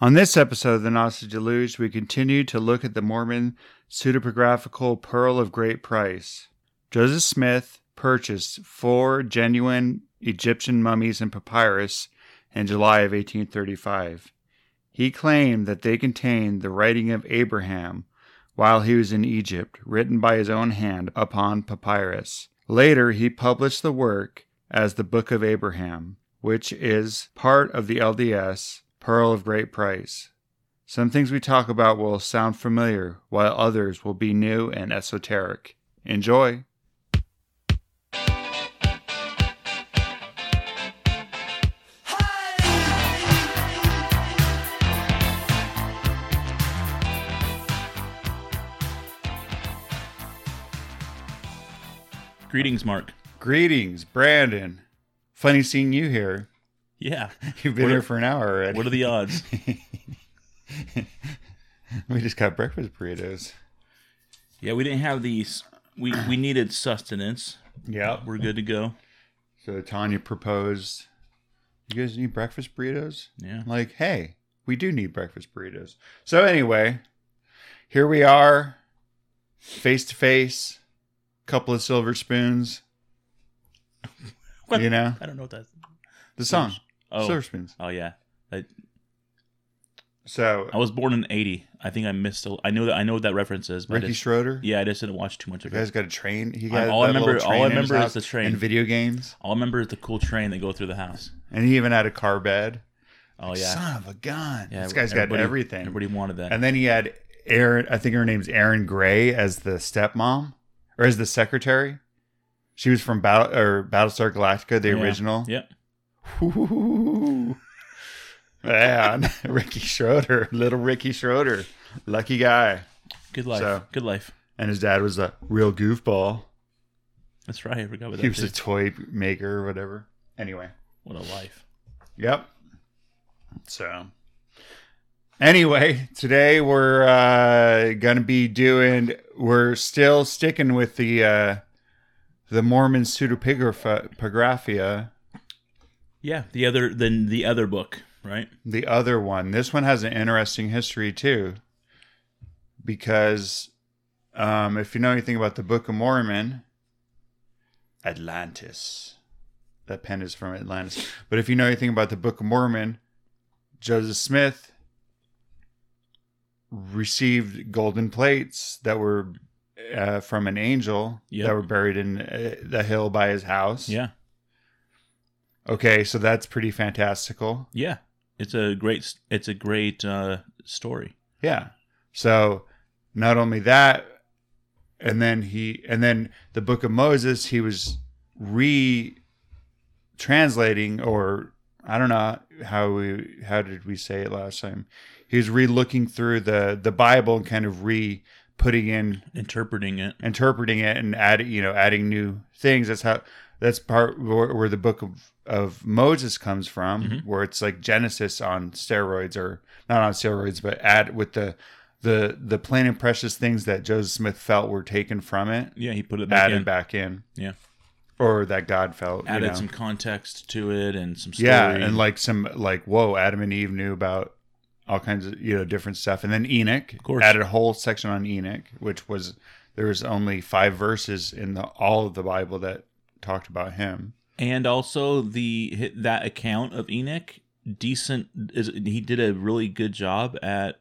On this episode of the Gnostic Deluge, we continue to look at the Mormon pseudepigraphical Pearl of Great Price. Joseph Smith purchased four genuine Egyptian mummies and papyrus in July of 1835. He claimed that they contained the writing of Abraham while he was in Egypt, written by his own hand upon papyrus. Later, he published the work as the Book of Abraham, which is part of the LDS Pearl of Great Price. Some things we talk about will sound familiar, while others will be new and esoteric. Enjoy! Greetings, Mark. Greetings, Brandon. Funny seeing you here. Yeah. You've been What here are- for an hour already. What are the odds? we just got breakfast burritos. yeah, we didn't have these. We we needed sustenance. Yeah. We're good to go. So Tanya proposed, "You guys need breakfast burritos?" Yeah. Like, hey, we do need breakfast burritos. So anyway, here we are, face to face, couple of silver spoons. What? You know I don't know what that's. the song, Oh. Oh yeah. I, So I was born in '80. I think I missed. A, I know that. I know what that reference is. But Ricky just, Schroder. yeah, I just didn't watch too much The of it. guy's got a train. He I- got all I remember- all I remember is the train. and video games, All I remember is the cool train that go through the house. and he even had a car bed. Oh yeah. Son of a gun! yeah. this guy's got everything. Everybody wanted that. And then he had Aaron, I think her name's Erin Gray as the stepmom or as the secretary. She was from Battle or Battlestar Galactica, the Yeah. original. Yeah. Ooh. Man, Ricky Schroder, little Ricky Schroder, lucky guy. Good life. So- Good life. And his dad was a real goofball. That's right. I forgot about He that. was a toy maker or whatever. Anyway, What a life. Yep. So, anyway, today we're uh, gonna be doing. We're still sticking with the uh, the Mormon pseudepigraphia, Yeah. The other than the other book, right? the other one. This one has an interesting history too, because um, if you know anything about the Book of Mormon, Atlantis. That pen is from Atlantis. But if you know anything about the Book of Mormon, Joseph Smith received golden plates that were uh, from an angel Yep. that were buried in uh, the hill by his house. Yeah. Okay, so that's pretty fantastical. Yeah. It's a great. It's a great uh, story. Yeah. So not only that, and then he, and then the Book of Moses, he was re translating, or I don't know how we, how did we say it last time? He was re looking through the the Bible and kind of re putting in Interpreting it. interpreting it and adding you know adding new things that's how that's part where, where the book of, of moses comes from Mhm. where it's like genesis on steroids or not on steroids but add with the the the plain and precious things that joseph smith felt were taken from it Yeah, he put it back added in. back in Yeah. or that god felt you Added know. some context to it and some story. yeah and like some like whoa adam and eve knew about all kinds of you know different stuff and then enoch of course. added a whole section on enoch which was there was only five verses in the all of the bible that talked about him and also the that account of Enoch decent is he did a really good job at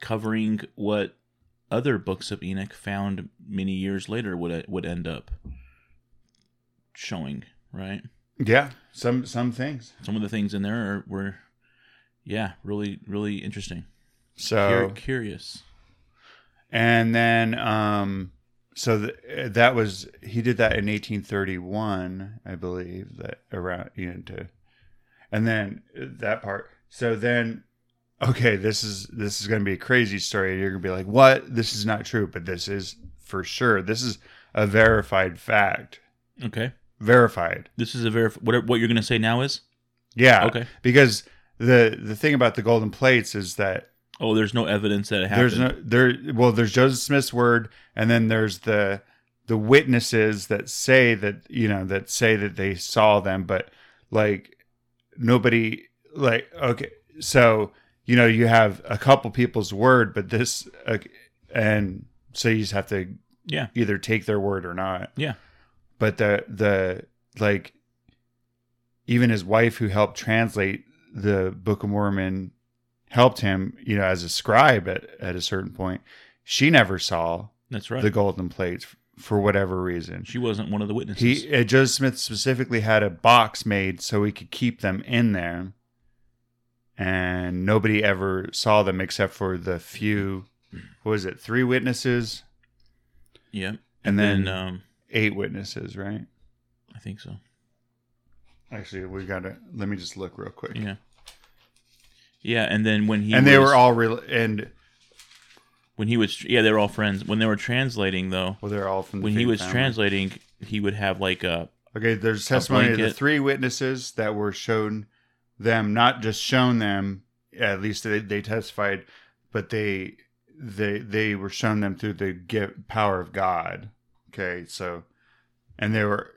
covering what other books of Enoch found many years later would would end up showing, right? yeah some some things Some of the things in there are, were yeah, really really interesting. so Cur- curious. and then um so th- eh, that was he did that in 1831 i believe that around you know to and then eh, that part so then okay this is this is going to be a crazy story you're going to be like what this is not true but this is for sure this is a verified fact Okay. verified This is a very what what you're going to say now is? yeah Okay. because the the thing about the golden plates is that Oh, there's no evidence that it happened. There's no there. Well, there's Joseph Smith's word, and then there's the the witnesses that say that you know that say that they saw them, but like nobody like okay. So you know, you have a couple people's word, but this, uh, and so you just have to Yeah. either take their word or not. Yeah. But the the like, even his wife who helped translate the Book of Mormon helped him, you know, as a scribe at at a certain point. She never saw That's right. the golden plates for whatever reason. she wasn't one of the witnesses. He uh, Joseph Smith specifically had a box made so he could keep them in there, and nobody ever saw them except for the few. What was it? Three witnesses, yeah. and And then, then um eight witnesses, right? I think so. Actually, we got to. Let me just look real quick. Yeah. Yeah, and then when he and they was- were all real. And when he was yeah they were all friends when they were translating though well, they're all from the when he was family. translating he would have like a Okay, there's testimony of the three witnesses that were shown them, not just shown them. At least they, they testified, but they they they were shown them through the gift, power of God. Okay, so and they were,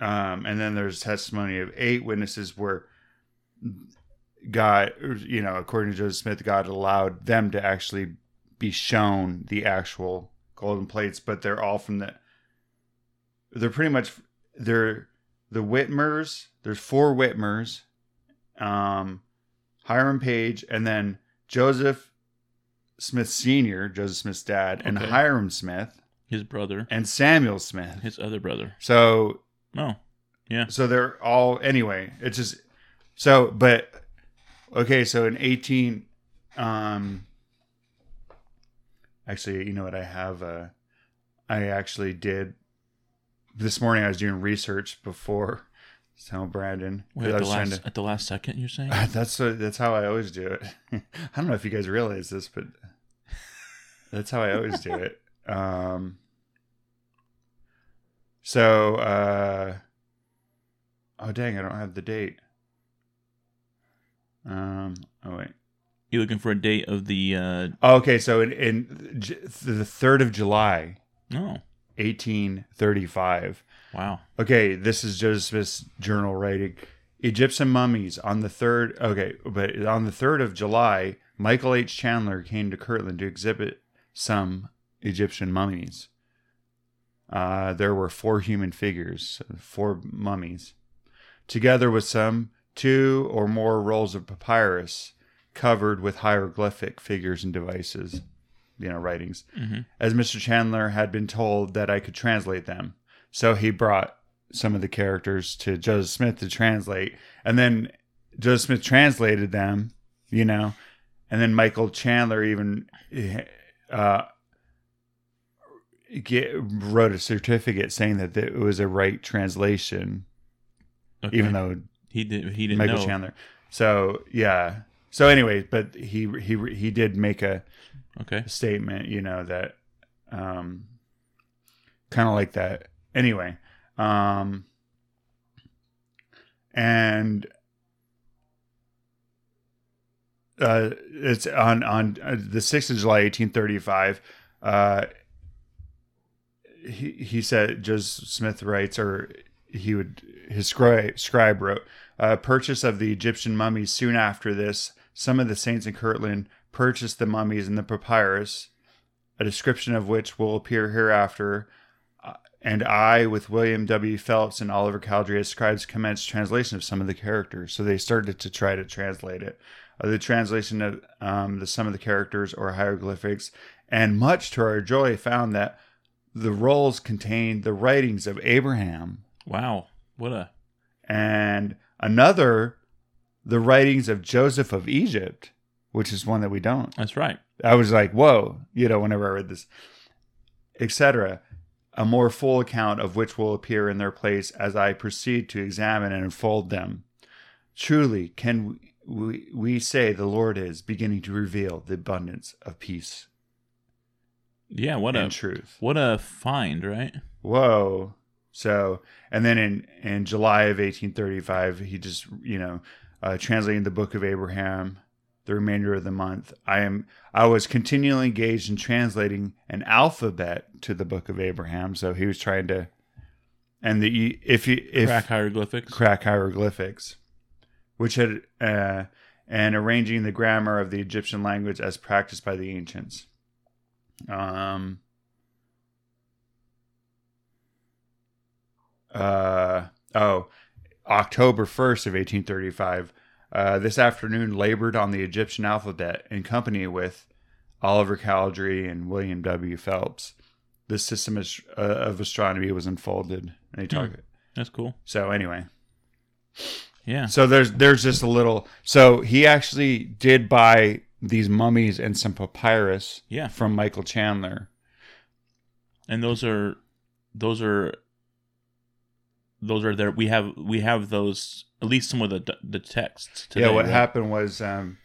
um, and then there's testimony of eight witnesses where God, you know, according to Joseph Smith, God allowed them to actually be shown the actual golden plates, but they're all from the. They're pretty much they're the Whitmers. There's four Whitmers, um, Hiram Page, and then Joseph Smith Senior, Joseph Smith's dad, and Okay. Hyrum Smith his brother and Samuel Smith. his other brother So oh yeah so they're all anyway. It's just so, but okay. So in eighteen, um, actually, you know what? I have. Uh, I actually did this morning. I was doing research before. So Brandon, Wait, at, the last, at the last second you're saying to. That's that's how I always do it. I don't know if you guys realize this, but that's how I always do it. Um. So, uh, oh dang, I don't have the date. Um. Oh wait. you looking for a date of the uh Oh, okay, so in in J- the third of July, oh eighteen thirty-five. wow Okay, this is Joseph Smith's journal writing. Egyptian mummies on the third. Okay, but on the third of July, Michael H. Chandler came to Kirtland to exhibit some Egyptian mummies. Uh, there were four human figures, four mummies, together with some two or more rolls of papyrus covered with hieroglyphic figures and devices, you know, writings. Mhm. As Mr. Chandler had been told that I could translate them. So he brought some of the characters to Joseph Smith to translate. And then Joseph Smith translated them, you know, and then Michael Chandler even uh, get, wrote a certificate saying that it was a right translation, okay. even though he did he didn't Michael know Chandler. So yeah. So anyway, but he he he did make a okay statement, you know, that um kind of like that. Anyway, um and uh it's on on uh, the 6th of July 1835 uh he he said Joseph Smith writes or he would his scribe, scribe wrote uh, purchase of the Egyptian mummies soon after this. Some of the saints in Kirtland purchased the mummies and the papyrus a description of which will appear hereafter. Uh, and I with William W. Phelps and Oliver Cowdery as scribes commenced translation of some of the characters. So they started to try to translate it. Uh, the translation of um, the some of the characters or hieroglyphics. And much to our joy found that the rolls contained the writings of Abraham. Wow. What a and another the writings of Joseph of Egypt, which is one that we don't. that's right I was like, whoa, you know, whenever I read this, etc. A more full account of which will appear in their place as I proceed to examine and unfold them. Truly, can we, we say the Lord is beginning to reveal the abundance of peace yeah what a truth. what a find right Whoa. So, and then in, in July of 1835, he just, you know, uh, translating the book of Abraham the remainder of the month. I am, I was continually engaged in translating an alphabet to the book of Abraham. So he was trying to, and the, if you, if crack hieroglyphics crack hieroglyphics, which had, uh, and arranging the grammar of the Egyptian language as practiced by the ancients. Um, uh, oh, October 1st of 1835. Uh, this afternoon labored on the Egyptian alphabet in company with Oliver Cowdery and William W. Phelps. This system of, uh, of astronomy was unfolded. And they talk. That's cool. So anyway, Yeah. so there's there's just a little. So he actually did buy these mummies and some papyrus Yeah. from Michael Chandler. and those are those are those are there we have we have those at least some of the the texts today, yeah, what right? happened was um,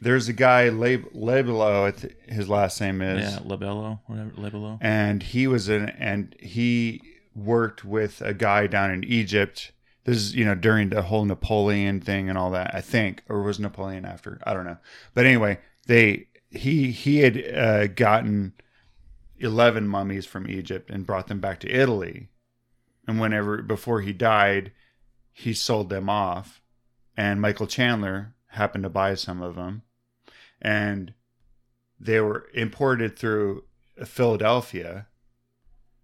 there's a guy Lab- Labelo, I his last name is, yeah labello whatever labello and he was in and he worked with a guy down in Egypt. This is you know during the whole Napoleon thing and all that. I think, or was Napoleon after? I don't know. But anyway, they he he had uh, gotten eleven mummies from Egypt and brought them back to Italy. And whenever before he died, he sold them off, and Michael Chandler happened to buy some of them, and they were imported through Philadelphia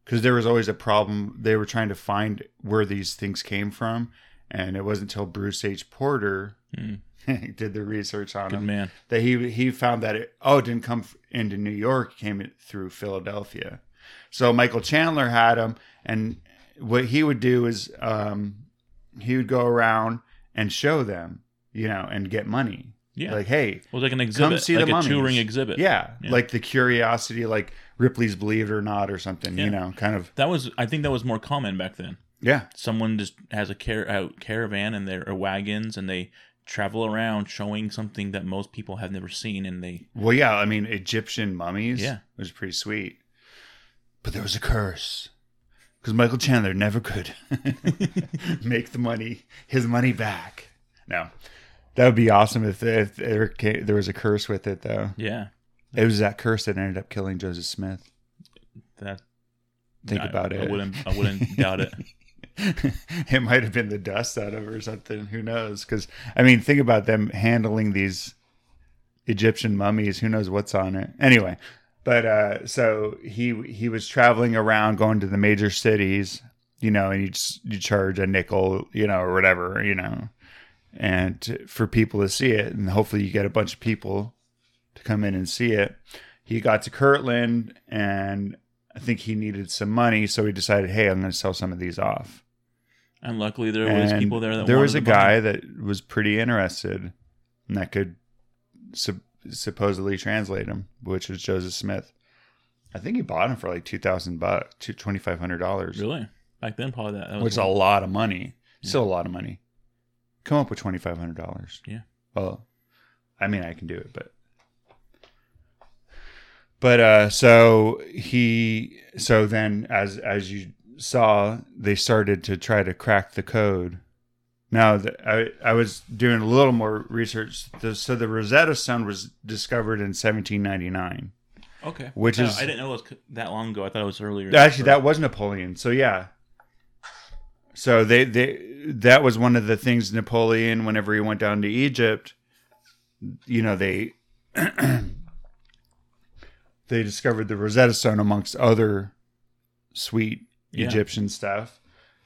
because there was always a problem. They were trying to find where these things came from, and it wasn't until Bruce H. Porter Hmm. did the research on good them man that he he found that it oh it didn't come into New York, it came through Philadelphia. So Michael Chandler had them, and what he would do is um, he would go around and show them, you know, and get money. yeah Like, hey, well like an exhibit see like the a mummies. touring exhibit yeah, Yeah. like the curiosity, like Ripley's Believe It or Not or something, Yeah. you know, kind of. that was i think that was more common back then Yeah, someone just has a car- a caravan and their wagons and they travel around showing something that most people have never seen and they Well, yeah, I mean, Egyptian mummies Yeah. was pretty sweet. But there was a curse. Because Michael Chandler never could make the money, his money back. No. That would be awesome if, if there, ca- there was a curse with it, though. yeah It was that curse that ended up killing Joseph Smith. that Think I- about I it. wouldn't I wouldn't doubt it it might have been the dust out of it or something. Who knows? Because, I mean, think about them handling these Egyptian mummies. Who knows what's on it? Anyway, but uh, so he he was traveling around, going to the major cities, you know, and you you charge a nickel, you know, or whatever, you know, and for people to see it, and hopefully you get a bunch of people to come in and see it. He got to Kirtland, and I think he needed some money, so he decided, hey, I'm going to sell some of these off. and luckily there was people there that there was a buy guy that was pretty interested and that could sup- supposedly translate him, which was Joseph Smith. I think he bought him for like two thousand bucks, two twenty five hundred dollars, Really? Back then, probably that. that was which is a lot of money. Still a lot of money. Come up with twenty five hundred dollars. Yeah. Well, I mean, I can do it, but but uh, so he so then as as you saw, they started to try to crack the code. Now, the, I I was doing a little more research. The, so the Rosetta Stone was discovered in 1799. okay. which Uh, is- I didn't know it was that long ago. I thought it was earlier. Actually, that was Napoleon. So yeah. So they they that was one of the things Napoleon, whenever he went down to Egypt, you know they they discovered the Rosetta Stone amongst other sweet Yeah. Egyptian stuff,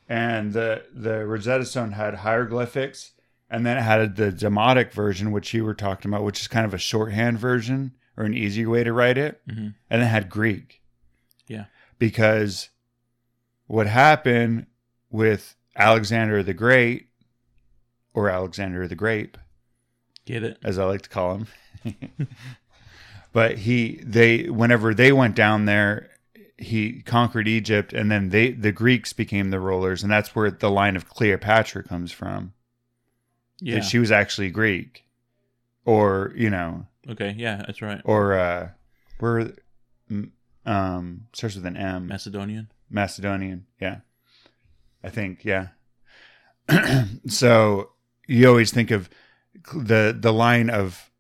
and the the Rosetta Stone had hieroglyphics, and then it had the Demotic version, which you were talking about, which is kind of a shorthand version or an easier way to write it, Mhm. and it had Greek Yeah. because what happened with Alexander the Great, or Alexander the Grape, Get it? as I like to call him, but he they whenever they went down there, he conquered Egypt, and then they the Greeks became the rulers, and that's where the line of Cleopatra comes from. Yeah. That she was actually Greek, or you know, okay. Yeah, that's right. or uh, where um starts with an M. Macedonian. Macedonian. Yeah. I think, yeah. so you always think of the the line of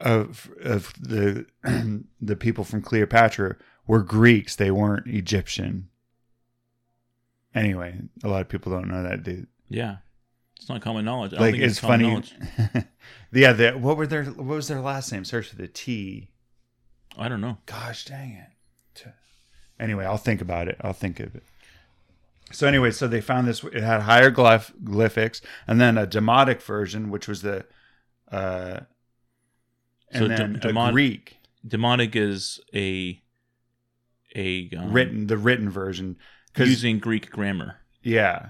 of of the the people from Cleopatra were Greeks, they weren't Egyptian. Anyway, a lot of people don't know that. They, Yeah. It's not common knowledge. I don't Like think it's common funny. knowledge. yeah, the, what were their what was their last name? Starts with a T. I don't know. Gosh dang it. Anyway, I'll think about it. I'll think of it. So anyway, so they found this. It had hieroglyphics, and then a demotic version, which was the, uh, and So then de- demon- Greek Demonic is a a um, written, the written version. Using Greek grammar. yeah,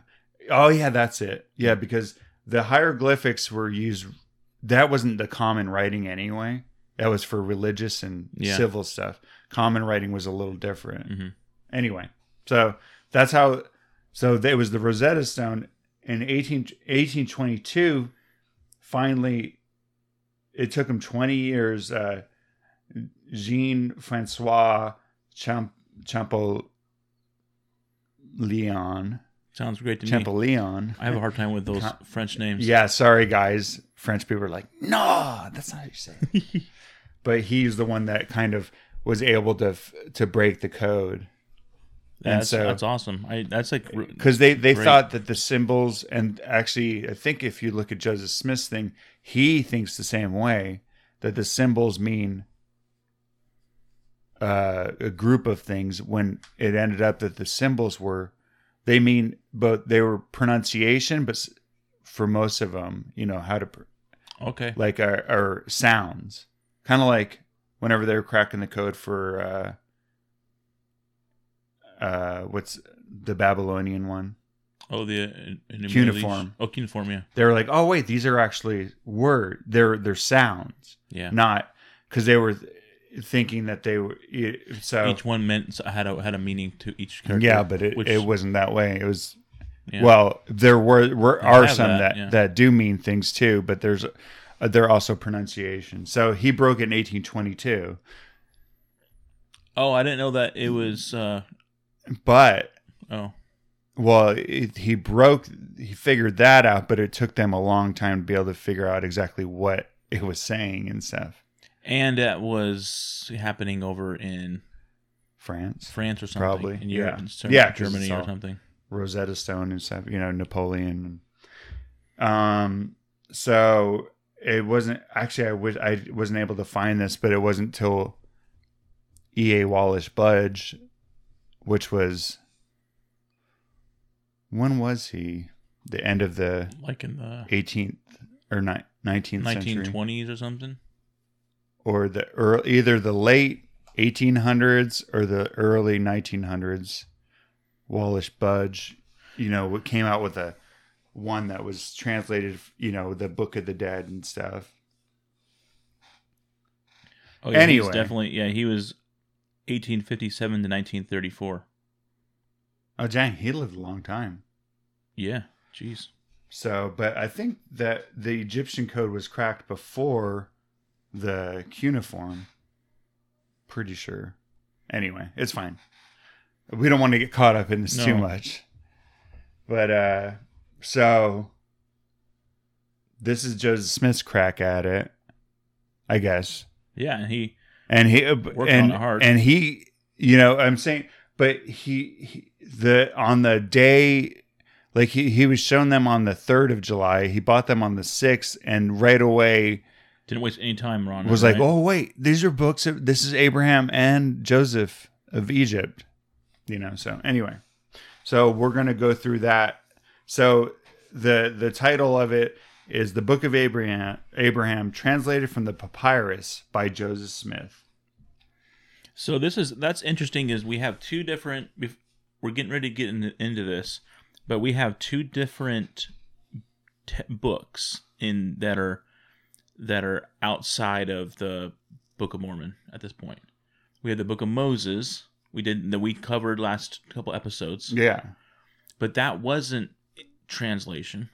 oh yeah, that's it. Yeah, because the hieroglyphics were used. That wasn't the common writing anyway. That was for religious and Yeah. civil stuff. Common writing was a little different. Mhm. Anyway, so that's how. So it was the Rosetta Stone in 18, 1822. Finally, it took him 20 years. Uh, Jean Francois Champ, Champollion. Sounds great to me. Champollion. I have a hard time with those French names. Yeah, sorry guys. French people are like, no, that's not how you say it. but he's the one that kind of was able to f- to break the code. And that's, so- that's awesome. I that's like because they they Great. thought that the symbols and actually i think if you look at joseph smith's thing he thinks the same way that the symbols mean uh, a group of things when it ended up that the symbols were they mean but they were pronunciation but for most of them you know how to pr- okay. like our, our sounds kind of like whenever they were cracking the code for uh uh what's the babylonian one Oh, the uh, Cuneiform. Oh, cuneiform. Yeah, they were like oh wait these are actually word they're they're sounds yeah. not because they were thinking that they were it- so Each one meant had a had a meaning to each character. yeah but it, which- it wasn't that way it was yeah. well there were, were are some that, that yeah. that do mean things too but there's uh, there are also pronunciation so he broke it in 1822 Oh, I didn't know that it was. uh but Oh, Well, it, he broke, he figured that out, but it took them a long time to be able to figure out exactly what it was saying and stuff. And that was happening over in France, France or something. Probably, in Europe, yeah. in certain- Yeah, Germany or something. Rosetta Stone and stuff, you know, Napoleon. Um, so it wasn't actually, I was, I wasn't able to find this, but it wasn't till E.A. Wallace Budge, which was, when was he? The end of the Like in the 18th or ni- 19th century. 1920s or something. Or the early, either the late 1800s or the early 1900s. Wallace Budge, you know, what came out with a one that was translated, you know, the Book of the Dead and stuff. Oh, yeah, Anyway. definitely. Yeah, he was 1857 to 1934. Oh, dang, he lived a long time. Yeah, jeez. So, but I think that the Egyptian code was cracked before the cuneiform. Pretty sure. Anyway, it's fine. We don't want to get caught up in this too much. But uh so this is Joseph Smith's crack at it, I guess. Yeah, and he. And he Worked and on it hard. and he, you know, I'm saying, but he, he the on the day like he, he was shown them on the 3rd of July. He bought them on the 6th and right away Didn't waste any time, Ron. was right? like, "Oh wait, these are books of this is Abraham and Joseph of Egypt." You know, so anyway. So we're going to go through that. So the the title of it is The Book of Abraham Abraham translated from the papyrus by Joseph Smith. So this is that's interesting. Is we have two different. We're getting ready to get into, into this, but we have two different te- books in that are that are outside of the Book of Mormon at this point. We have the Book of Moses. We did that we covered last couple episodes, Yeah. but that wasn't translation.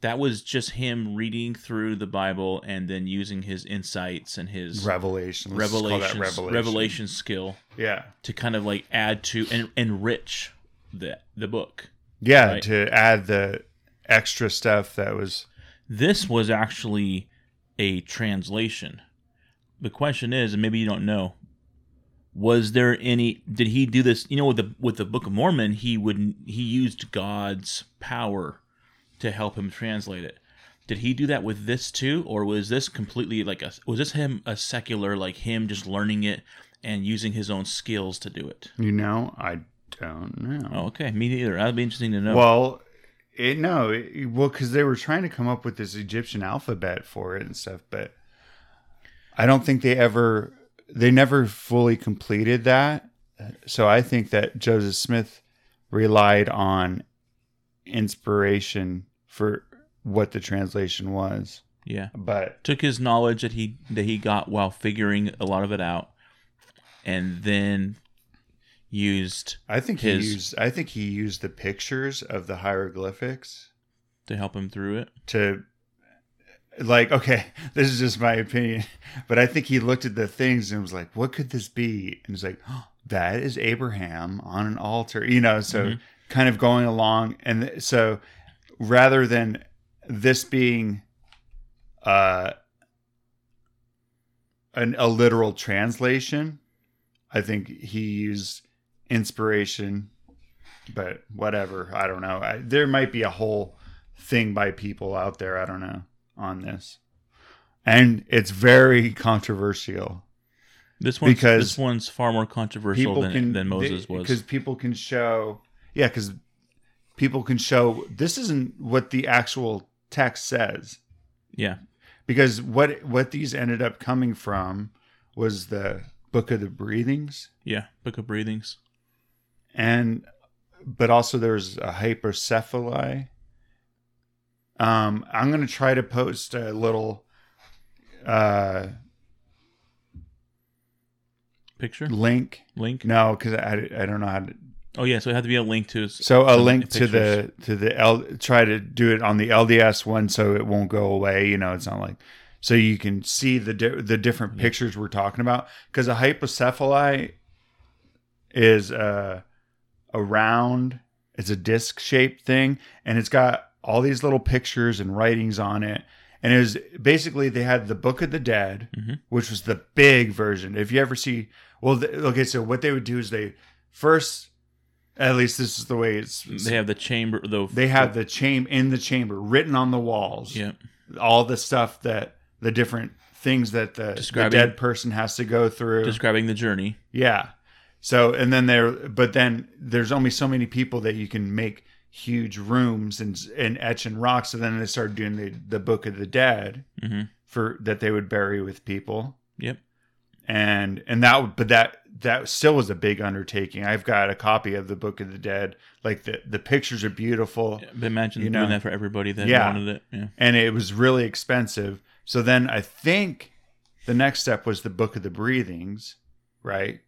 That was just him reading through the Bible and then using his insights and his Revelation. Let's just call that revelation, revelation. revelation skill Yeah. to kind of like add to and enrich the the book. Yeah, Right. to add the extra stuff that was This was actually a translation. The question is, and maybe you don't know, was there any? Did he do this? You know, with the with the Book of Mormon, he would he used God's power to help him translate it. Did he do that with this too, or was this completely like a was this him a secular like him just learning it and using his own skills to do it? You know, I don't know. Oh, okay, me neither. That'd be interesting to know. Well, it, no, it, well, because they were trying to come up with this Egyptian alphabet for it and stuff, but I don't think they ever, they never fully completed that. So I think that Joseph Smith relied on inspiration for what the translation was. yeah, But took his knowledge that he that he got while figuring a lot of it out, and then used I think he used, I think he used the pictures of the hieroglyphics to help him through it. to like okay this is just my opinion but i think he looked at the things and was like what could this be and he's like oh, that is abraham on an altar you know so Mhm. kind of going along and so rather than this being uh an, a literal translation i think he used inspiration but whatever i don't know I, there might be a whole thing by people out there i don't know on this and it's very controversial This one's Because this one's far more controversial than, can than Moses was. because people can show yeah because people can show this isn't what the actual text says Yeah, because what what these ended up coming from was the book of the breathings yeah. Book of Breathings. And but also there's a hypocephaly um i'm gonna try to post a little uh Picture link link. no because I, I don't know how to Oh yeah, so it had to be a link to. so a link to pictures. the to the L, try to do it on the lds one so it won't go away you know it's not like so you can see the di- the different pictures we're talking about because a hypocephaly is uh, a round it's a disc shaped thing and it's got all these little pictures and writings on it and it was basically they had the book of the dead Mhm. which was the big version if you ever see well the, okay so what they would do is they first at least this is the way it's They have the chamber though. they have the chamber in the chamber written on the walls yeah. all the stuff that the different things that the, the dead person has to go through describing the journey. yeah so and then there but then there's only so many people that you can make huge rooms and and etch in rocks so then they started doing the the book of the dead hmm for that they would bury with people Yep. and and that but that that still was a big undertaking i've got a copy of the book of the dead like the the pictures are beautiful But imagine You doing know. that for everybody that Yeah. wanted it. Yeah. and it was really expensive so then i think the next step was the book of the breathings right.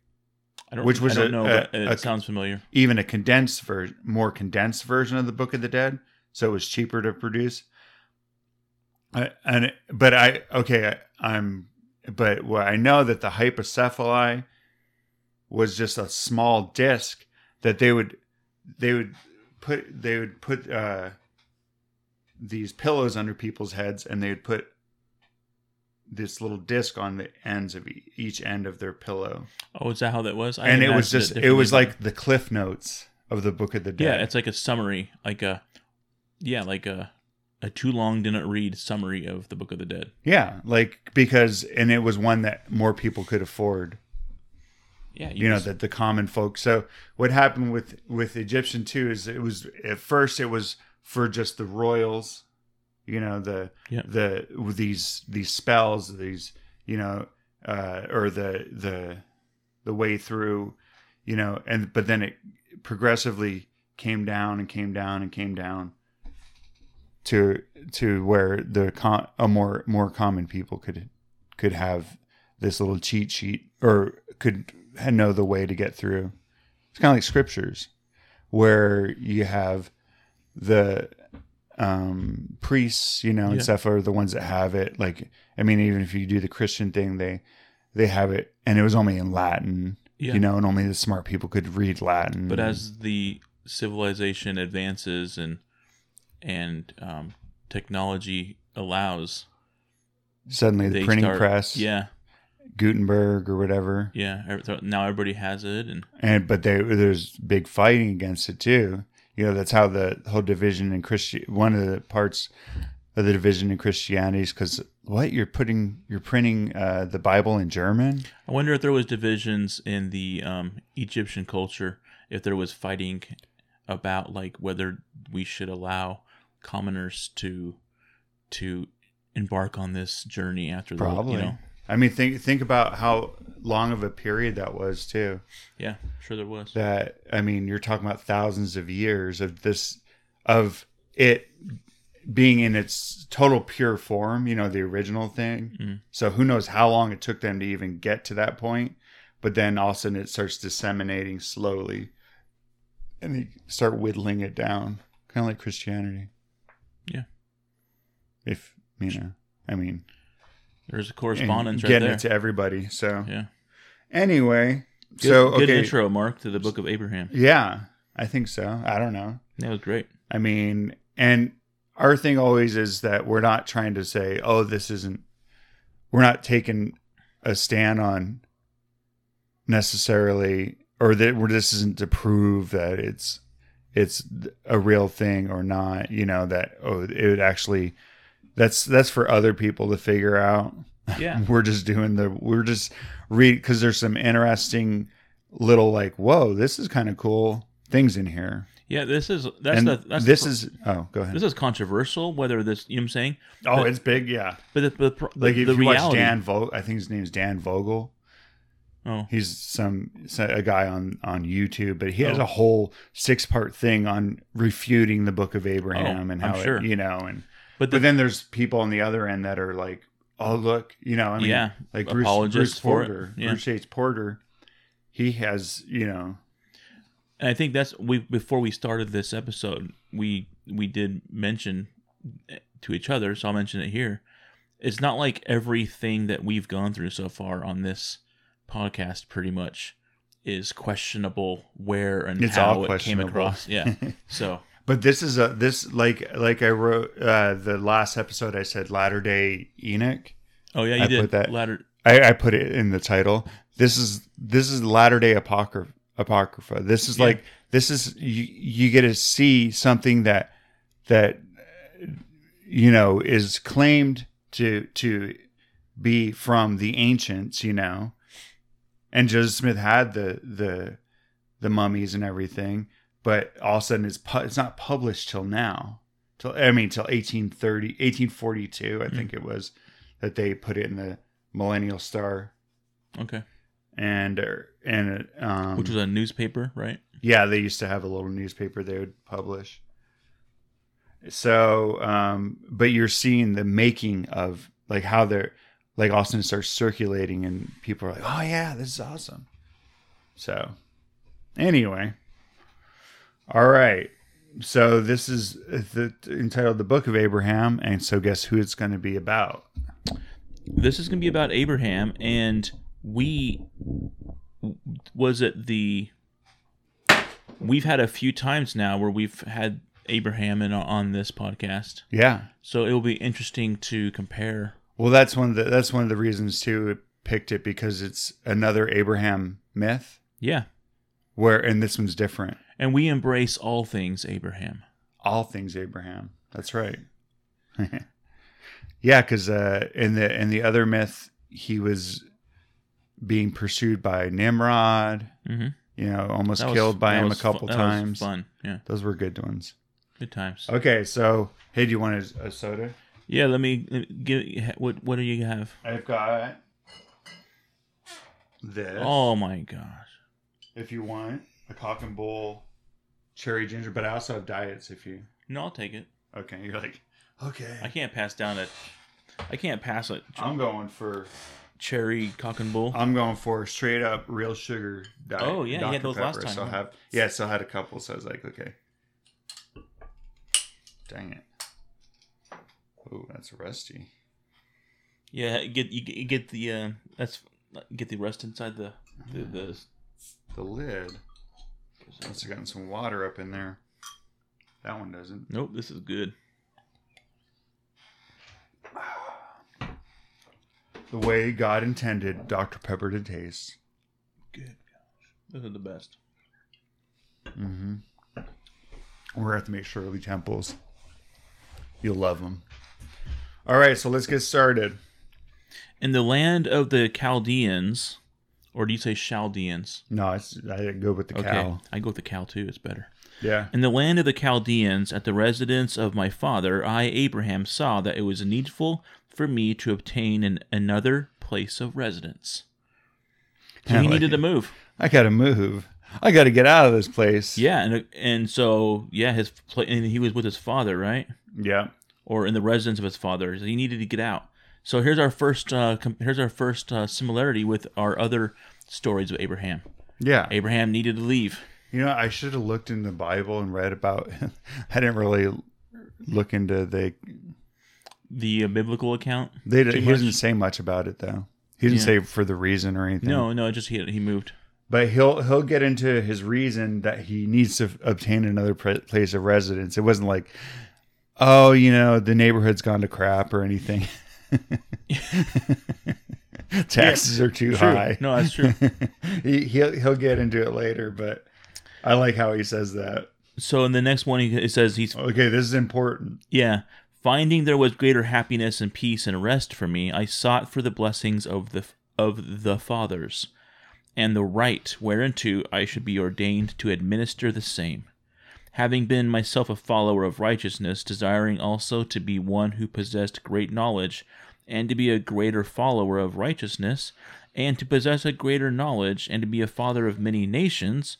Which was I don't a- know, a- but it a- sounds familiar. even a condensed version more condensed version of the book of the dead so it was cheaper to produce I, and but i okay I, i'm but well, i know that the hypocephaly was just a small disc that they would they would put they would put uh these pillows under people's heads and they would put this little disc on the ends of each end of their pillow. Oh, is that how that was? I and it was just it differently, was like the cliff notes of the book of the dead. yeah, it's like a summary, like a yeah, like a a too long didn't read summary of the Book of the Dead. yeah like because and it was one that more people could afford. Yeah, you know just- that the common folk. So what happened with with egyptian too is it was at first it was for just the royals you know the Yeah. the these these spells these you know uh or the the the way through you know and but then it progressively came down and came down and came down to to where the con- a more more common people could could have this little cheat sheet or could know the way to get through. It's kind of like scriptures where you have the um priests, you know, and Yeah. stuff are the ones that have it. Like I mean, even if you do the Christian thing, they they have it and it was only in Latin. Yeah. You know, and only the smart people could read Latin. But as the civilization advances and and um, technology allows, suddenly the printing start- press, Yeah, Gutenberg or whatever, yeah. Now everybody has it, and and but they, there's big fighting against it too. You know that's how the whole division in Christian one of the parts of the division in Christianity is because what you're putting you're printing uh, the Bible in German. I wonder if there was divisions in the um, Egyptian culture, if there was fighting about like whether we should allow commoners to to embark on this journey after the Probably. you know I mean, think think about how long of a period that was too. yeah sure there was That I mean, you're talking about thousands of years of this of it being in its total pure form. You know, the original thing. Mhm. So who knows how long it took them to even get to that point? But then all of a sudden it starts disseminating slowly, and they start whittling it down, kind of like Christianity. Yeah. If you know, I mean, there's a correspondence right getting there it to everybody. So yeah anyway, good, so good okay, intro mark to the book of abraham yeah, I think so. I don't know. that was great I mean, and our thing always is that we're not trying to say, oh, this isn't. We're not taking a stand on necessarily, or that we're, this isn't to prove that it's it's a real thing or not. You know that oh, it would actually. That's that's for other people to figure out. yeah. We're just doing the we're just read because there's some interesting little like whoa this is kind of cool things in here. Yeah this is that's and the that's this the, is oh go ahead. this is controversial whether this you know what i'm saying? Oh but- it's big yeah. but the, the, the, like if the you reality. Watch dan vogel i think his name's dan vogel. Oh. He's some a guy on on youtube but he has Oh. a whole six part thing on refuting the book of abraham Oh, and I'm how sure. it, you know and but the, but then there's people on the other end that are like oh look you know i mean yeah like Bruce, Bruce porter Yeah. bruce Yates porter he has you know And I think that's we before we started this episode, we we did mention to each other, so I'll mention it here. It's not like everything that we've gone through so far on this podcast pretty much is questionable where and It's how it came across. Yeah. So But this is a this like like I wrote uh the last episode I said Latter Day Enoch. oh yeah, you I did put that- ladder I, I put it in the title. This is this is Latter Day Apocrypha. Apocrypha. This is Yeah. like this is you you get to see something that that you know is claimed to to be from the ancients, you know. And Joseph Smith had the the the mummies and everything, but all of a sudden it's pu- it's not published till now. Till I mean till 1830 1842 I Hmm. think it was that they put it in the Millennial Star okay, and and um which was a newspaper, right? yeah, they used to have a little newspaper they would publish. So, um, but you're seeing the making of like how they're like Austin starts circulating and people are like, oh yeah, this is awesome. So, anyway, all right. So this is the entitled "The Book of Abraham," and so guess who it's going to be about? This is going to be about Abraham, and we was it the we've had a few times now where we've had Abraham in on this podcast, Yeah. so it will be interesting to compare. Well, that's one of the that's one of the reasons too. It picked it because it's another Abraham myth. Yeah, where and this one's different and we embrace all things Abraham. all things abraham that's right yeah because uh in the in the other myth he was being pursued by nimrod Mm-hmm. you know almost killed by him a couple times Fun, yeah, those were good ones good times. okay so hey do you want a, a soda Yeah, let me let me give. What what do you have? i've got this Oh my gosh! if you want a cock and bull cherry ginger but i also have diets if you No, I'll take it. okay you're like okay I can't pass down a. I can't pass it. I'm going for cherry cock and bull. I'm going for straight up real sugar diet. Oh, yeah, you had Dr. those last Pepper. time, So I huh? have yeah, so I had a couple. So I was like, okay. Dang it. Oh, that's rusty. Yeah, get you get, you get the uh, that's get the rust inside the the, the The lid. Must have gotten some water up in there. That one doesn't. Nope, this is good. The way God intended Dr. Pepper to taste. Good gosh, those are the best. Mm-hmm. We're gonna have to make sure early temples. You'll love them. All right, so let's get started. In the land of the Chaldeans, or do you say Chaldeans? No, it's, I didn't go with the Okay, cow. I go with the cow too. It's better. Yeah. In the land of the Chaldeans, at the residence of my father, I, Abraham, saw that it was needful for me to obtain an, another place of residence. So he like needed to move. I gotta move. I gotta get out of this place. Yeah, and and so yeah, his and he was with his father, right, Yeah. or in the residence of his father. So he needed to get out. So here's our first uh, com- here's our first uh, similarity with our other stories of Abraham. Yeah. Abraham needed to leave. You know, I should have looked in the Bible and read about. I didn't really look into the. The uh, biblical account. They he much? doesn't say much about it though. He didn't Yeah. say for the reason or anything. No, no, just he he moved. but he'll he'll get into his reason that he needs to obtain another pr- place of residence. It wasn't like, oh, you know, the neighborhood's gone to crap or anything. Taxes are too high. No, that's true. he he'll he'll get into it later, but I like how he says that. so in the next one, he it says he's Okay, this is important. Yeah. Finding there was greater happiness and peace and rest for me, I sought for the blessings of the of the fathers, and the right whereunto I should be ordained to administer the same. Having been myself a follower of righteousness, desiring also to be one who possessed great knowledge, and to be a greater follower of righteousness, and to possess a greater knowledge, and to be a father of many nations.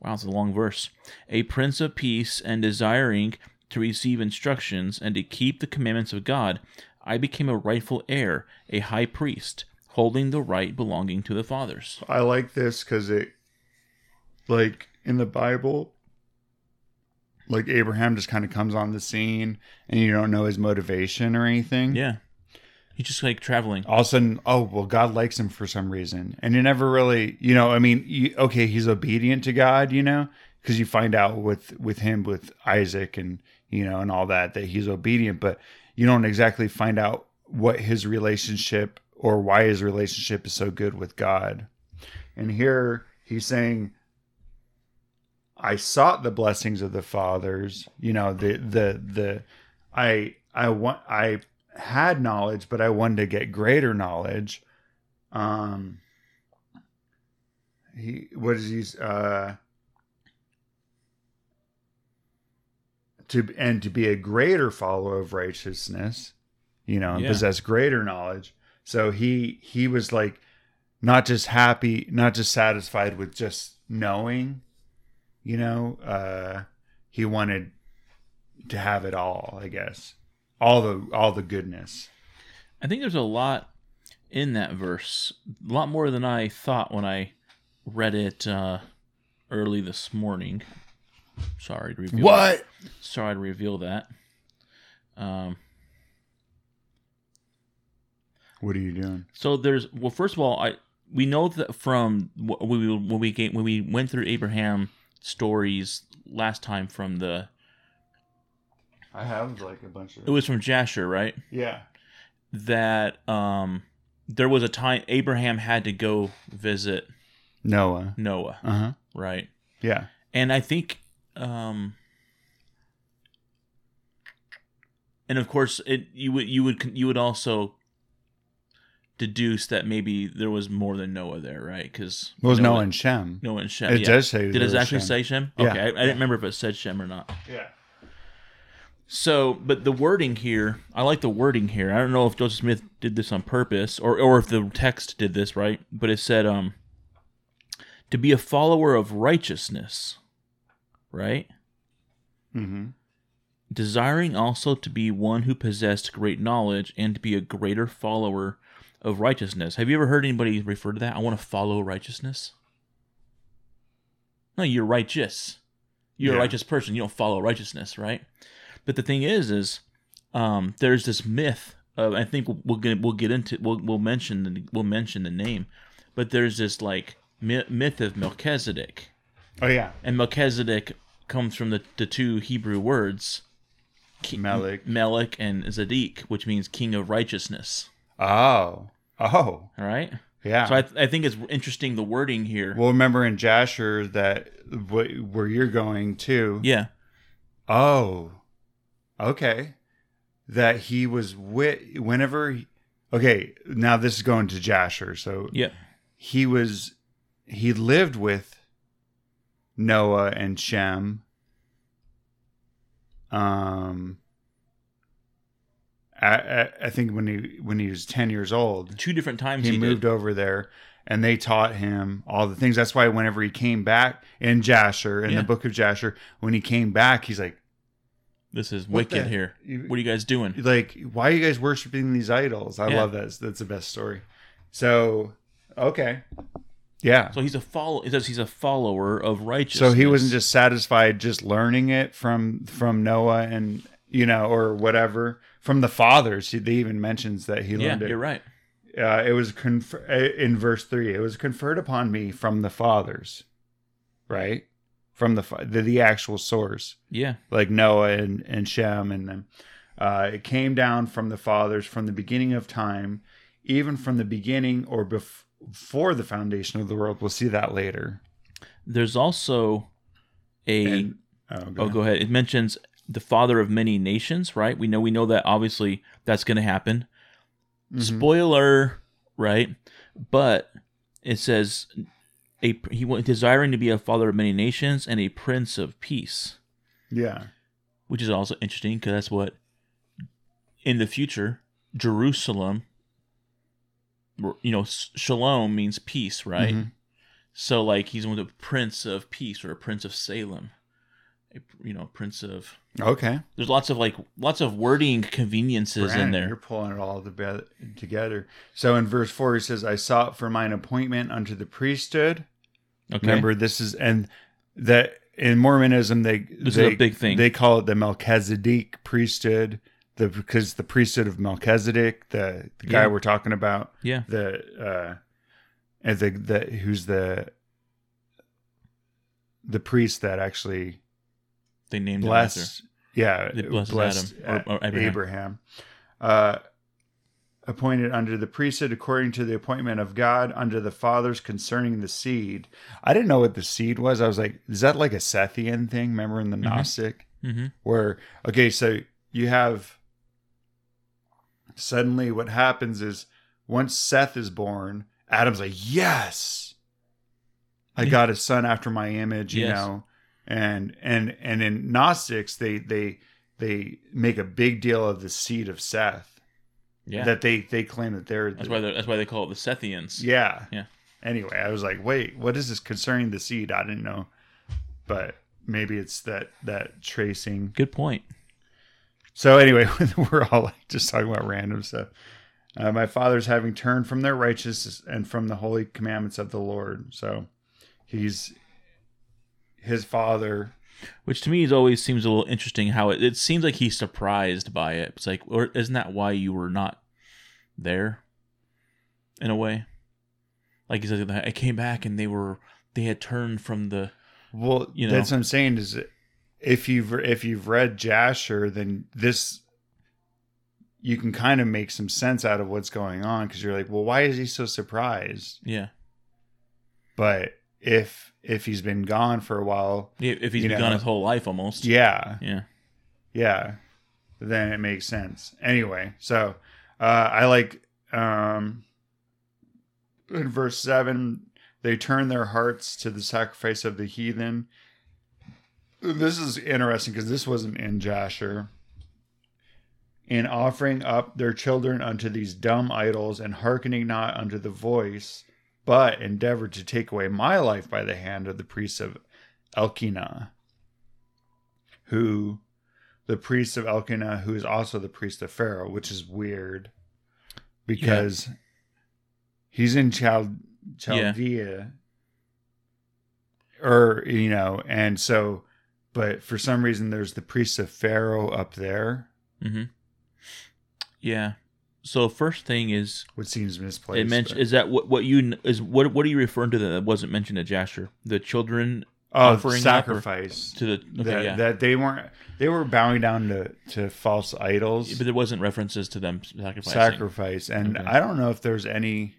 Wow, it's a long verse. A prince of peace, and desiring to receive instructions and to keep the commandments of God, I became a rightful heir, a high priest, holding the right belonging to the fathers. I like this because it, like in the Bible, like Abraham just kind of comes on the scene and you don't know his motivation or anything. Yeah. He's just like traveling. All of a sudden, oh well, God likes him for some reason, and you never really, you know, I mean, you, okay, he's obedient to God, you know, because you find out with with him with Isaac and you know and all that that he's obedient, but you don't exactly find out what his relationship or why his relationship is so good with God. And here he's saying, I sought the blessings of the fathers, you know, the the the I I want I had knowledge, but I wanted to get greater knowledge. Um he what is he uh to and to be a greater follower of righteousness, you know, and Yeah. possess greater knowledge. So he he was like not just happy, not just satisfied with just knowing, you know, uh he wanted to have it all, I guess. All the all the goodness. I think there's a lot in that verse, a lot more than I thought when I read it uh, early this morning. Sorry to reveal What? Sorry to reveal that. Um, What are you doing? So there's well, first of all, I we know that from wh- when we when we when we went through Abraham stories last time from the I have like a bunch of it was from Jasher, right? Yeah. That um there was a time Abraham had to go visit Noah. Noah, Uh-huh. right? Yeah. And I think um and of course it you would you would you would also deduce that maybe there was more than Noah there, right? Because It was Noah and Shem. Noah and Shem. It yeah. does say Did it actually Shem. say Shem? Yeah. Okay, I, I didn't remember if it said Shem or not. Yeah. So, but the wording here, I like the wording here. I don't know if Joseph Smith did this on purpose or or if the text did this right, but it said um to be a follower of righteousness, right? Mm-hmm. Desiring also to be one who possessed great knowledge and to be a greater follower of righteousness. Have you ever heard anybody refer to that? I want to follow righteousness. No, you're righteous. You're Yeah. a righteous person. You don't follow righteousness, right? But the thing is, is um, there's this myth. Of, I think we'll, we'll get we'll get into we'll we'll mention the, we'll mention the name, but there's this like myth, of Melchizedek, Oh yeah. and Melchizedek comes from the, the two Hebrew words Melech. Melech and Zadik, which means king of righteousness. Oh. Oh. All right. Yeah. So I, I think it's interesting the wording here. well, remember in Jasher that wh- where you're going to, yeah. Oh, okay. That he was with whenever. He, okay, now this is going to Jasher. So Yeah. he was he lived with Noah and Shem. Um, I, I, think when he when he was ten years old, Two different times he, he, moved did. over there, and they taught him all the things. That's why whenever he came back in Jasher, in Yeah. the book of Jasher, when he came back, he's like, This is wicked the- here. What are you guys doing? like why are you guys worshiping these idols i Yeah. love that that's the best story so okay yeah So he's a follow. It says he's a follower of righteousness. so he wasn't just satisfied just learning it from from noah and you know or whatever from the fathers he they even mentions that he Yeah, learned it you're right. uh, it was confer- uh, in verse 3 it was conferred upon me from the fathers right from the fa- the, the actual source Yeah, like Noah and, and Shem and them. Uh, it came down from the fathers from the beginning of time, even from the beginning or bef- before the foundation of the world. We'll see that later. there's also a. And, oh, go oh, go ahead. It mentions the father of many nations, right? We know we know that obviously that's going to happen. Mhm. Spoiler, right? But it says a he desiring to be a father of many nations and a prince of peace, Yeah. which is also interesting because that's what in the future Jerusalem. You know, shalom means peace, right? Mhm. So like he's one of the prince of peace or a prince of Salem, a, you know, prince of. Okay. There's lots of like lots of wording conveniences in there. You're pulling it all tobe- together. So in verse 4, he says, I sought for mine appointment unto the priesthood. Okay. Remember, this is, and that in Mormonism, they, This is a big thing. They call it the Melchizedek priesthood, the because the priesthood of Melchizedek, the, the guy Yeah. we're talking about, Yeah. the, uh, and the, the, who's the, the priest that actually They named him after. blessed, yeah, blessed blessed Adam, or- or Abraham. Abraham. Uh, appointed under the priesthood according to the appointment of God under the fathers concerning the seed. I didn't know what the seed was. I was like, is that like a Sethian thing? Remember in the Gnostic Mm-hmm. where okay, so you have suddenly what happens is once Seth is born, Adam's like, yes, I Yeah. got a son after my image, you Yes. know, and and and in Gnostics they they they make a big deal of the seed of Seth Yeah. that they they claim that they're that's the- why they're, that's why they call it the Sethians. yeah Yeah. Anyway, I was like, wait, what is this concerning the seed? I didn't know, but maybe it's that that tracing Good point. So anyway, we're all like just talking about random stuff. Uh, my fathers having turned from their righteousness and from the holy commandments of the Lord. So he's his father. Which to me is always seems a little interesting. How it, it seems like he's surprised by it. It's like, or isn't that why you were not there? In a way, like he says, I came back and they were they had turned from the Well, You know. that's what I'm saying is if you've if you've read Jasher, then this you can kind of make some sense out of what's going on because you're like, well, why is he so surprised? yeah. But if if he's been gone for a while, If he's been know. gone his whole life almost. yeah, Yeah. Yeah. Then it makes sense. Anyway, so uh I like um in verse 7 they turn their hearts to the sacrifice of the heathen. This is interesting because this wasn't in Jasher. In offering up their children unto these dumb idols and hearkening not unto the voice, but endeavored to take away my life by the hand of the priests of Elkenah, who the priest of Elkenah, who is also the priest of Pharaoh, which is weird because he's in Chal- Chaldea, or you know, and so, but for some reason, there's the priest of Pharaoh up there, Mm-hmm. Yeah. So first thing is what seems misplaced. it mentioned is that what what you is what what are you referring to that, wasn't mentioned at Jasher? The children oh, offering sacrifice. to the okay that, yeah, that they weren't they were bowing down to, to false idols but there wasn't references to them sacrificing. sacrifice and Okay. i don't know if there's any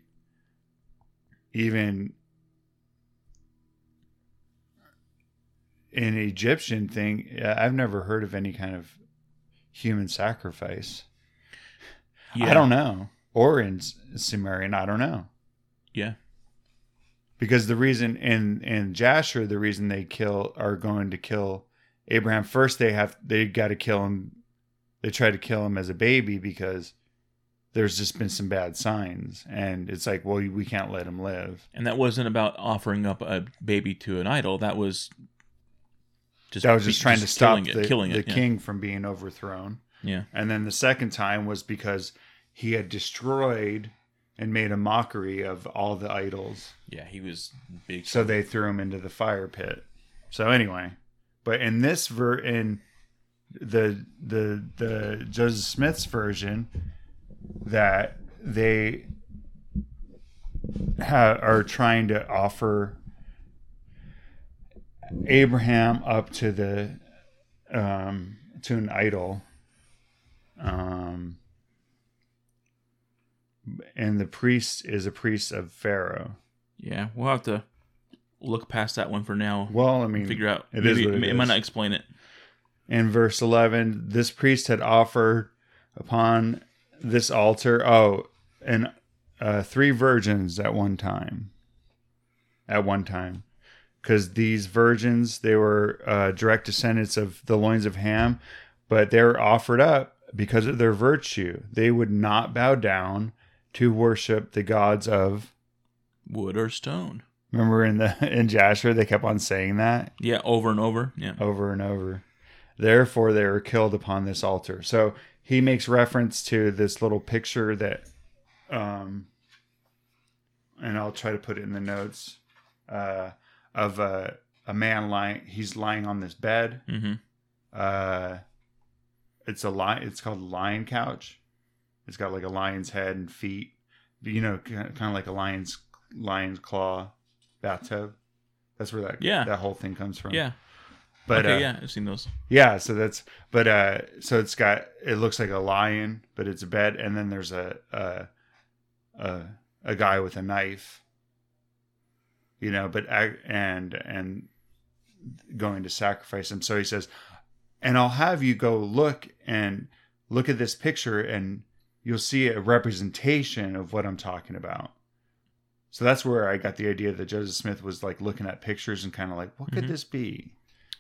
even an Egyptian thing, I've never heard of any kind of human sacrifice. Yeah. I don't know. Or in Sumerian, I don't know. Yeah. Because the reason in in Jasher, the reason they kill are going to kill Abraham first, they have they got to kill him. They try to kill him as a baby because there's just been some bad signs, and it's like, well, we can't let him live. And that wasn't about offering up a baby to an idol. That was just That was just be- trying to stop killing the, it, killing the it. yeah. king from being overthrown. Yeah. And then the second time was because he had destroyed and made a mockery of all the idols. Yeah, he was big. So they threw him into the fire pit. So anyway, but in this ver in the the the Joseph Smith's version that they ha- are trying to offer Abraham up to the um to an idol um and the priest is a priest of Pharaoh. yeah, we'll have to look past that one for now. Well, I mean, figure out. it maybe it might not explain it. in verse 11 this priest had offered upon this altar oh and uh, three virgins at one time at one time because these virgins they were uh, direct descendants of the loins of ham but they were offered up because of their virtue they would not bow down to worship the gods of Wood or stone. remember in the in jasher they kept on saying that Yeah, over and over. Yeah. over and over. Therefore, they were killed upon this altar. So he makes reference to this little picture that, um, and I'll try to put it in the notes, uh, of a, a man lying. He's lying on this bed. Mm-hmm. Uh, it's a lion. It's called lion couch. It's got like a lion's head and feet. You know, kind of like a lion's lion's claw bathtub. That's where that Yeah. that whole thing comes from. Yeah. but okay. uh, yeah, I've seen those. yeah, so that's but uh so it's got it looks like a lion, but it's a bed and then there's a a a, a guy with a knife. You know, but and and going to sacrifice him. So he says, "And I'll have you go look and look at this picture and you'll see a representation of what I'm talking about." So that's where I got the idea that Joseph Smith was like looking at pictures and kind of like, what could Mhm. this be?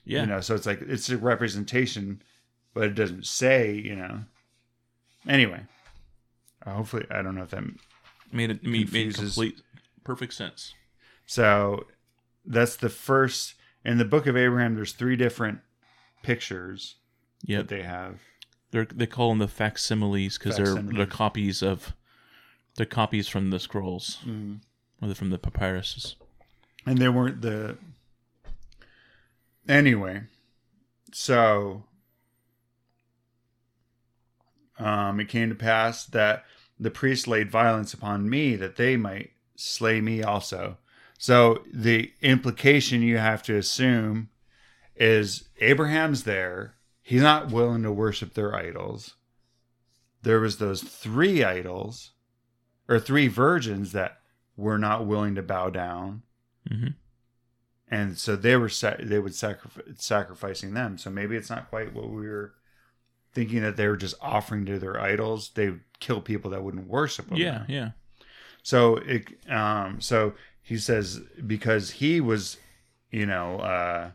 Yeah. You know, so it's like it's a representation, but it doesn't say, you know. Anyway, hopefully, I don't know if that. made it made, made complete perfect sense. So that's the first in the book of Abraham. There's three different pictures Yeah, that they have. They're they call them the facsimiles because they're they're copies of they're copies from the scrolls. Or they're from the papyruses. and they weren't the anyway so um it came to pass that the priest laid violence upon me that they might slay me also. So the implication you have to assume is abraham's there he's not willing to worship their idols there was those three idols or three virgins that were not willing to bow down hmm and so they were sa- they would sacrifice sacrificing them. So maybe it's not quite what we were thinking that they were just offering to their idols. They would kill people that wouldn't worship them. Yeah, yeah. So it um so he says because he was you know uh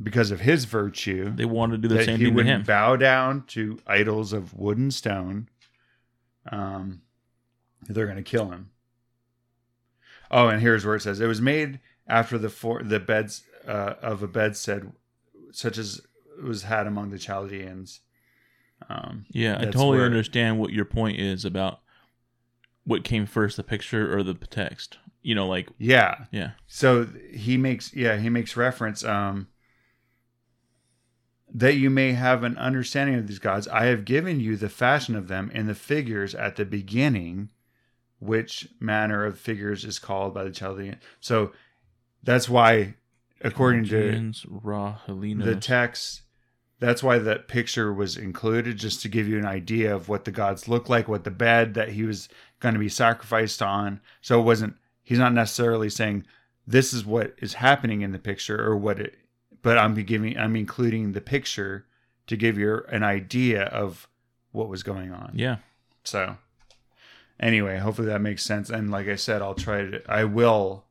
because of his virtue They wanted to do the same thing to him. bow down to idols of wood and stone. Um, they're going to kill him. Oh, and here's where it says it was made after the four the beds uh, of a bedstead, such as was had among the Chaldeans. Um, yeah, I totally where- understand what your point is about what came first, the picture or the text. You know, like yeah, yeah, So he makes yeah he makes reference um that you may have an understanding of these gods. I have given you the fashion of them in the figures at the beginning, which manner of figures is called by the Chaldean. So that's why, according to Ra, the text, that's why that picture was included, just to give you an idea of what the gods look like, what the bed that he was going to be sacrificed on. So it wasn't, he's not necessarily saying this is what is happening in the picture or what it, but I'm giving I'm including the picture to give you an idea of what was going on. Yeah. So anyway, hopefully that makes sense. And like I said, I'll try to I will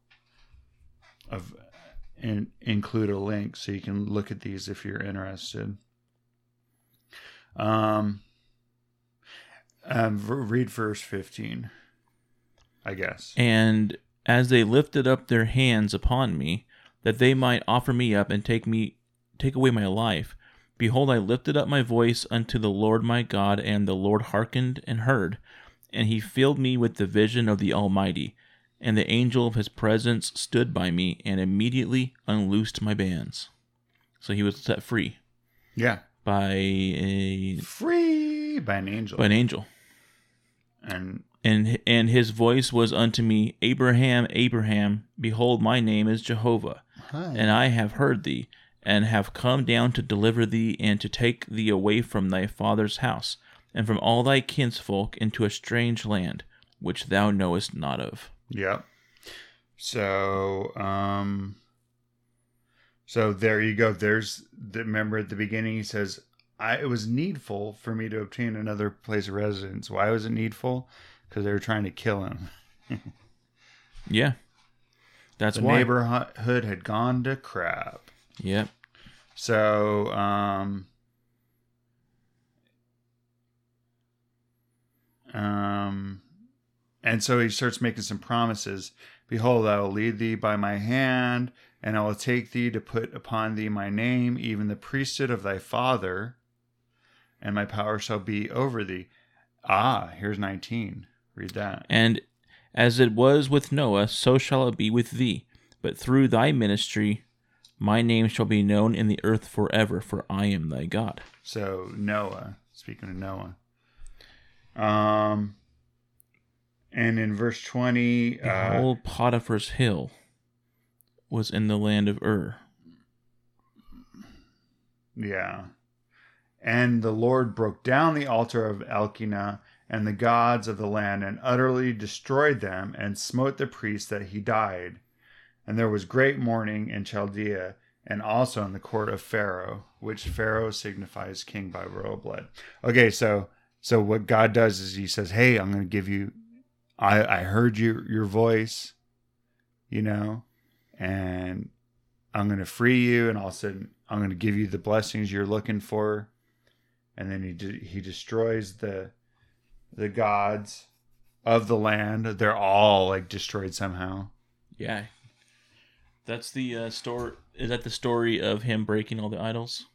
of in, include a link so you can look at these if you're interested. Um, um read verse 15. I guess. And as they lifted up their hands upon me, that they might offer me up and take me take away my life, behold I lifted up my voice unto the Lord my God, and the Lord hearkened and heard, and he filled me with the vision of the Almighty, and the angel of his presence stood by me and immediately unloosed my bands. So he was set free Yeah. by a Free by an angel. by an angel. and And and his voice was unto me, Abraham, Abraham, behold my name is Jehovah, and I have heard thee, and have come down to deliver thee and to take thee away from thy father's house, and from all thy kinsfolk into a strange land, which thou knowest not of. Yep. So, um, so there you go. There's the remember at the beginning he says, "I it was needful for me to obtain another place of residence." Why was it needful? Because they were trying to kill him. Yeah. That's The why. neighborhood had gone to crap. Yep. So, um, um, and so he starts making some promises. Behold, I will lead thee by my hand, and I will take thee to put upon thee my name, even the priesthood of thy father, and my power shall be over thee. Ah, here's 19. Read that. And as it was with Noah, so shall it be with thee. But through thy ministry, my name shall be known in the earth forever, for I am thy God. So Noah, speaking of Noah. Um and in verse 20 uh, Behold, Potiphar's hill was in the land of Ur. yeah. And the Lord broke down the altar of Elkenah and the gods of the land and utterly destroyed them and smote the priest that he died. And there was great mourning in Chaldea and also in the court of Pharaoh, which Pharaoh signifies king by royal blood. Okay, so so what God does is he says, Hey, I'm gonna give you I I heard your your voice, you know, and I'm gonna free you and all of a sudden I'm gonna give you the blessings you're looking for. And then he de- he destroys the the gods of the land. They're all like destroyed somehow. Yeah. That's the uh, story. Is that the story of him breaking all the idols?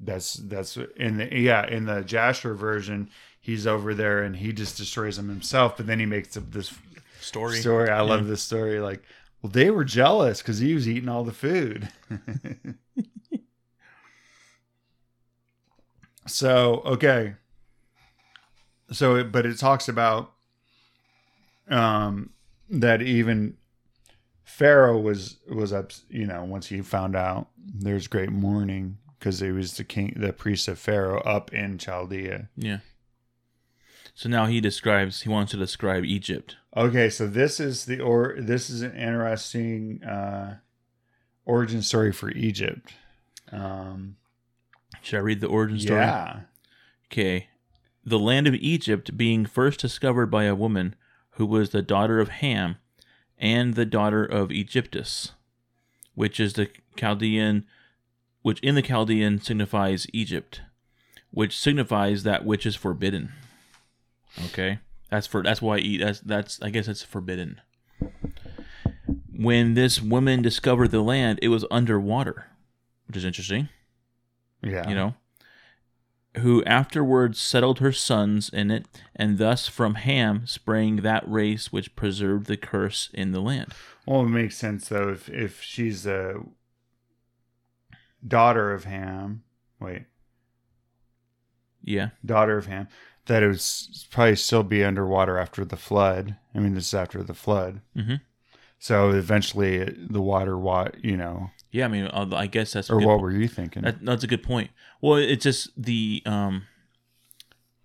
That's that's in the yeah in the Jasher version. He's over there and he just destroys them himself. But then he makes up this Story. story. I love this story. Like, well, they were jealous because he was eating all the food. so okay. So, it, but it talks about um that even Pharaoh was was up. You know, once he found out, there's great mourning because he was the king, the priest of Pharaoh up in Chaldea. Yeah. So now he describes. He wants to describe Egypt. Okay, so this is the or this is an interesting uh, origin story for Egypt. Um, Should I read the origin story? yeah, Okay. The land of Egypt being first discovered by a woman who was the daughter of Ham and the daughter of Egyptus, which is the Chaldean, which in the Chaldean signifies Egypt, which signifies that which is forbidden. Okay, that's for that's why eat that's that's I guess it's forbidden. When this woman discovered the land, it was underwater, which is interesting yeah, you know, who afterwards settled her sons in it, and thus from Ham sprang that race which preserved the curse in the land. Well, it makes sense though if if she's a daughter of Ham. Wait, Yeah, daughter of Ham. That it would probably still be underwater after the flood. I mean, this is after the flood. Mhm. So eventually, the water, you know, yeah. I mean, uh, I guess that's or good what po- were you thinking? that, that's a good point. Well, it's just the um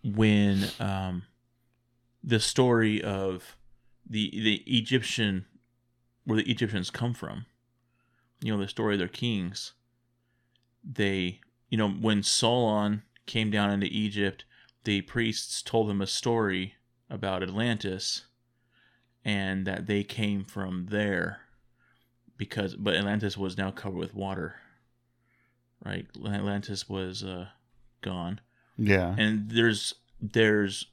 when um the story of the the Egyptian where the Egyptians come from. You know, the story of their kings. they, you know, when Solon came down into Egypt, the priests told him a story about Atlantis and that they came from there because but Atlantis was now covered with water. Right? Atlantis was uh gone. Yeah. And there's there's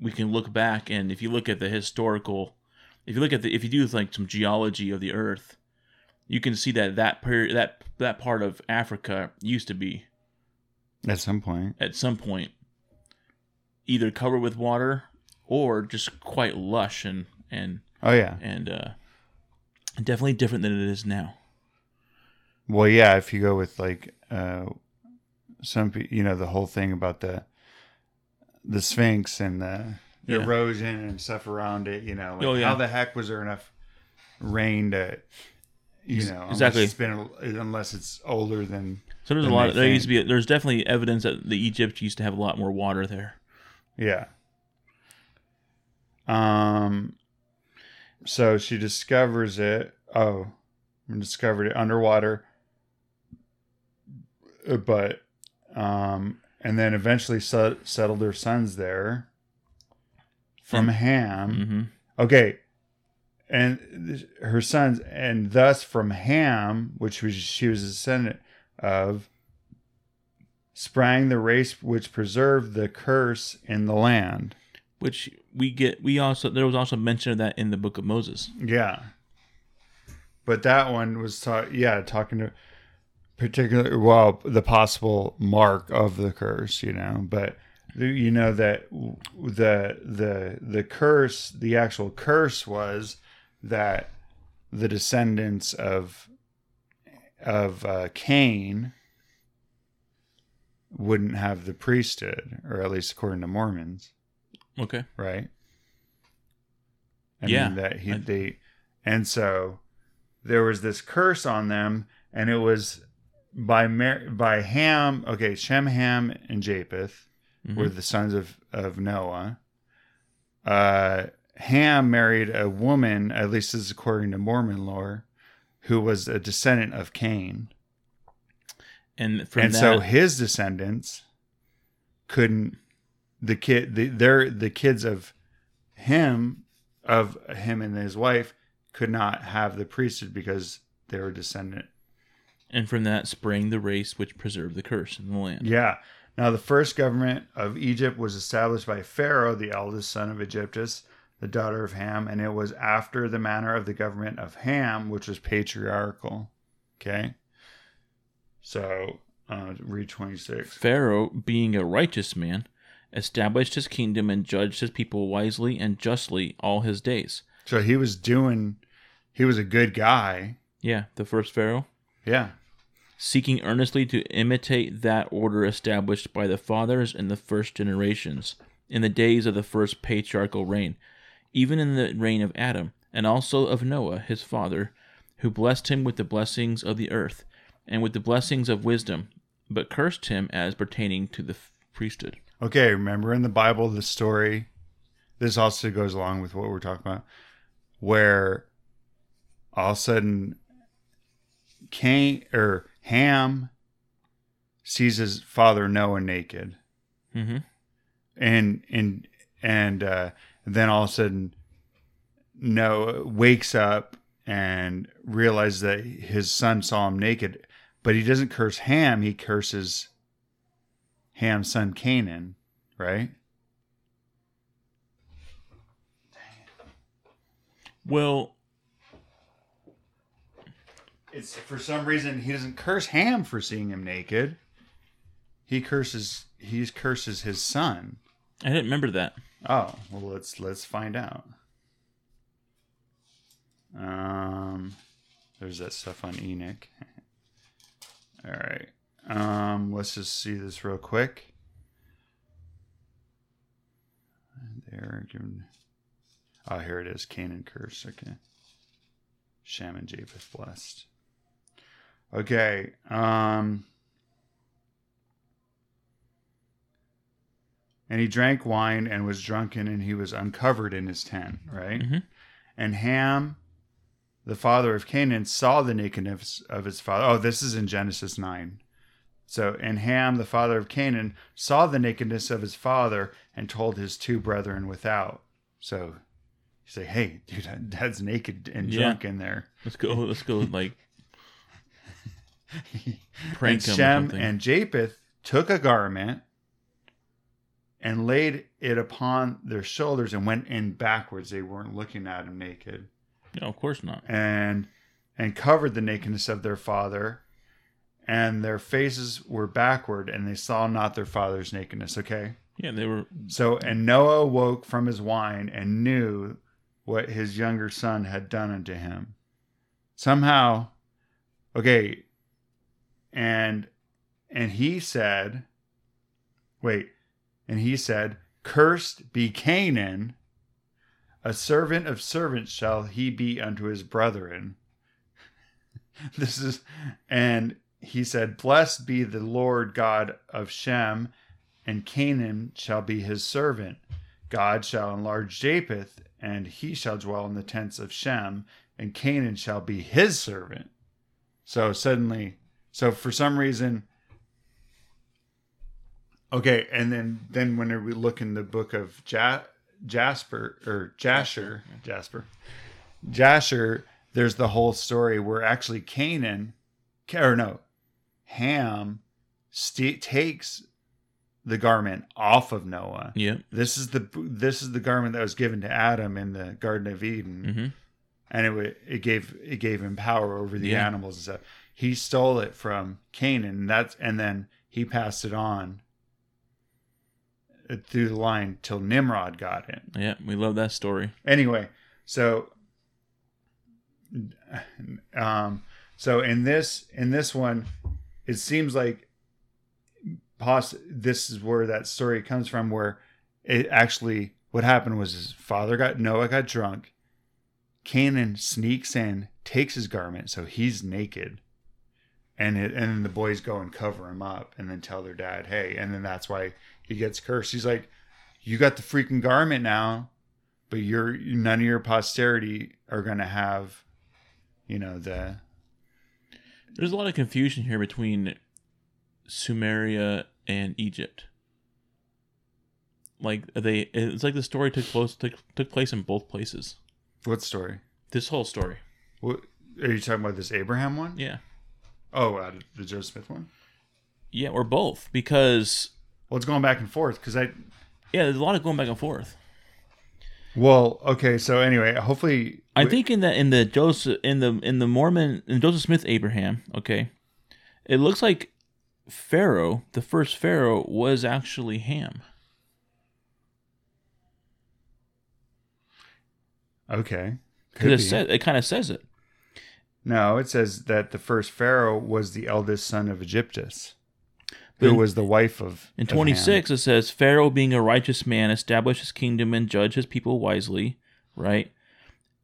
we can look back and if you look at the historical if you look at the if you do like some geology of the earth, you can see that that period that that part of Africa used to be At some point. at some point either covered with water or just quite lush and and Oh yeah. and uh definitely different than it is now. Well, yeah. If you go with like uh, some, you know, the whole thing about the the Sphinx and the Yeah. erosion and stuff around it. You know, like Oh, yeah. how the heck was there enough rain to, you know, unless exactly. It's been unless it's older than So there's a lot of, there used to be there's definitely evidence that the Egypt used to have a lot more water there. Yeah. Um. So she discovers it. Oh, discovered it underwater. Uh, But, um, and then eventually set, settled her sons there. From And- Ham. Mm-hmm. Okay. And th- her sons, and thus from Ham, which was she was a descendant of, sprang the race which preserved the curse in the land. Which we get we also there was also mention of that in the book of Moses. Yeah. But that one was ta- yeah, talking to particular well, the possible mark of the curse, you know, but you know that the the the curse, the actual curse was that the descendants of of uh, Cain wouldn't have the priesthood, or at least according to Mormons Okay. right? I Yeah, mean that he I- they and so there was this curse on them, and it was by Mar- by Ham. Okay, Shem, Ham, and Japheth Mhm. were the sons of of Noah. Uh, Ham married a woman, at least this is according to Mormon lore, who was a descendant of Cain And from and that, so his descendants couldn't the kid the their the kids of him of him and his wife could not have the priesthood because they were descendant. And from that sprang the race which preserved the curse in the land. yeah. Now the first government of egypt was established by pharaoh the eldest son of egyptus the daughter of ham and it was after the manner of the government of ham which was patriarchal. Okay? So uh read 26 Pharaoh, being a righteous man, established his kingdom and judged his people wisely and justly all his days. So he was doing, he was a good guy. Yeah, the first Pharaoh. Yeah. seeking earnestly to imitate that order established by the fathers in the first generations, in the days of the first patriarchal reign, even in the reign of Adam, and also of Noah his father, who blessed him with the blessings of the earth, and with the blessings of wisdom, but cursed him as pertaining to the priesthood. Okay. Remember in the Bible, the story, this also goes along with what we're talking about, where all of a sudden Cain or Ham sees his father Noah naked. Mm-hmm. and and and uh, then all of a sudden Noah wakes up and realizes that his son saw him naked, but he doesn't curse Ham; he curses Ham's son Canaan, right? Well, It's for some reason he doesn't curse Ham for seeing him naked. He curses he curses his son. I didn't remember that. Oh, well let's let's find out. Um there's that stuff on Enoch. All right. Um let's just see this real quick. There given Oh, here it is. Canaan curse. Okay. Shem and Japheth blessed. Okay. Um And he drank wine and was drunken, and he was uncovered in his tent, right? Mhm. And Ham the father of Canaan, saw the nakedness of his father. Oh, this is in Genesis 9. So, and Ham, the father of Canaan, saw the nakedness of his father and told his two brethren without. So, you say, hey, dude, dad's naked and Yeah. drunk in there. Let's go. Let's go. Like prank and Shem and Japheth took a garment and laid it upon their shoulders and went in backwards. They weren't looking at him naked. no, of course not. And and covered the nakedness of their father, and their faces were backward, and they saw not their father's nakedness. Okay. Yeah, they were. So and Noah woke from his wine and knew what his younger son had done unto him. Somehow, okay, and and he said, wait, and he said, Cursed be Canaan, a servant of servants shall he be unto his brethren. this is and he said, Blessed be the Lord God of Shem, and Canaan shall be his servant. God shall enlarge Japheth, and he shall dwell in the tents of Shem, and Canaan shall be his servant. So suddenly, so for some reason, okay, and then then when we look in the book of ja, Jasper or Jasher, Jasper, Jasher, there's the whole story where actually Canaan, or no, Ham, st- takes the garment off of Noah. Yeah. This is the this is the garment that was given to Adam in the Garden of Eden, hmm and it it gave it gave him power over the Yeah. animals and stuff. He stole it from Canaan, and that's and then he passed it on through the line till Nimrod got it. Yeah. We love that story. Anyway, so um so in this in this one it seems like poss- this is where that story comes from where it actually what happened was his father got Noah got drunk. Canaan sneaks in, takes his garment, so he's naked. And it, and then the boys go and cover him up and then tell their dad, "Hey," and then that's why he gets cursed. He's like, "You got the freaking garment now, but you're none of your posterity are to have you know the There's a lot of confusion here between Sumeria and Egypt. Like they, it's like the story took place took, took place in both places. what story This whole story. what are you talking about this abraham one? Yeah. oh uh, the joe smith one Yeah, or both because well it's going back and forth because i yeah, there's a lot of going back and forth. Well okay so anyway hopefully I think in the in the Joseph in the in the Mormon in Joseph Smith Abraham, okay, it looks like Pharaoh, the first Pharaoh, was actually Ham. okay Because it says it kind of says it. no it says that the first pharaoh was the eldest son of egyptus who in- was the wife of In of Ham. 26, it says, Pharaoh, being a righteous man, established his kingdom and judged his people wisely, right?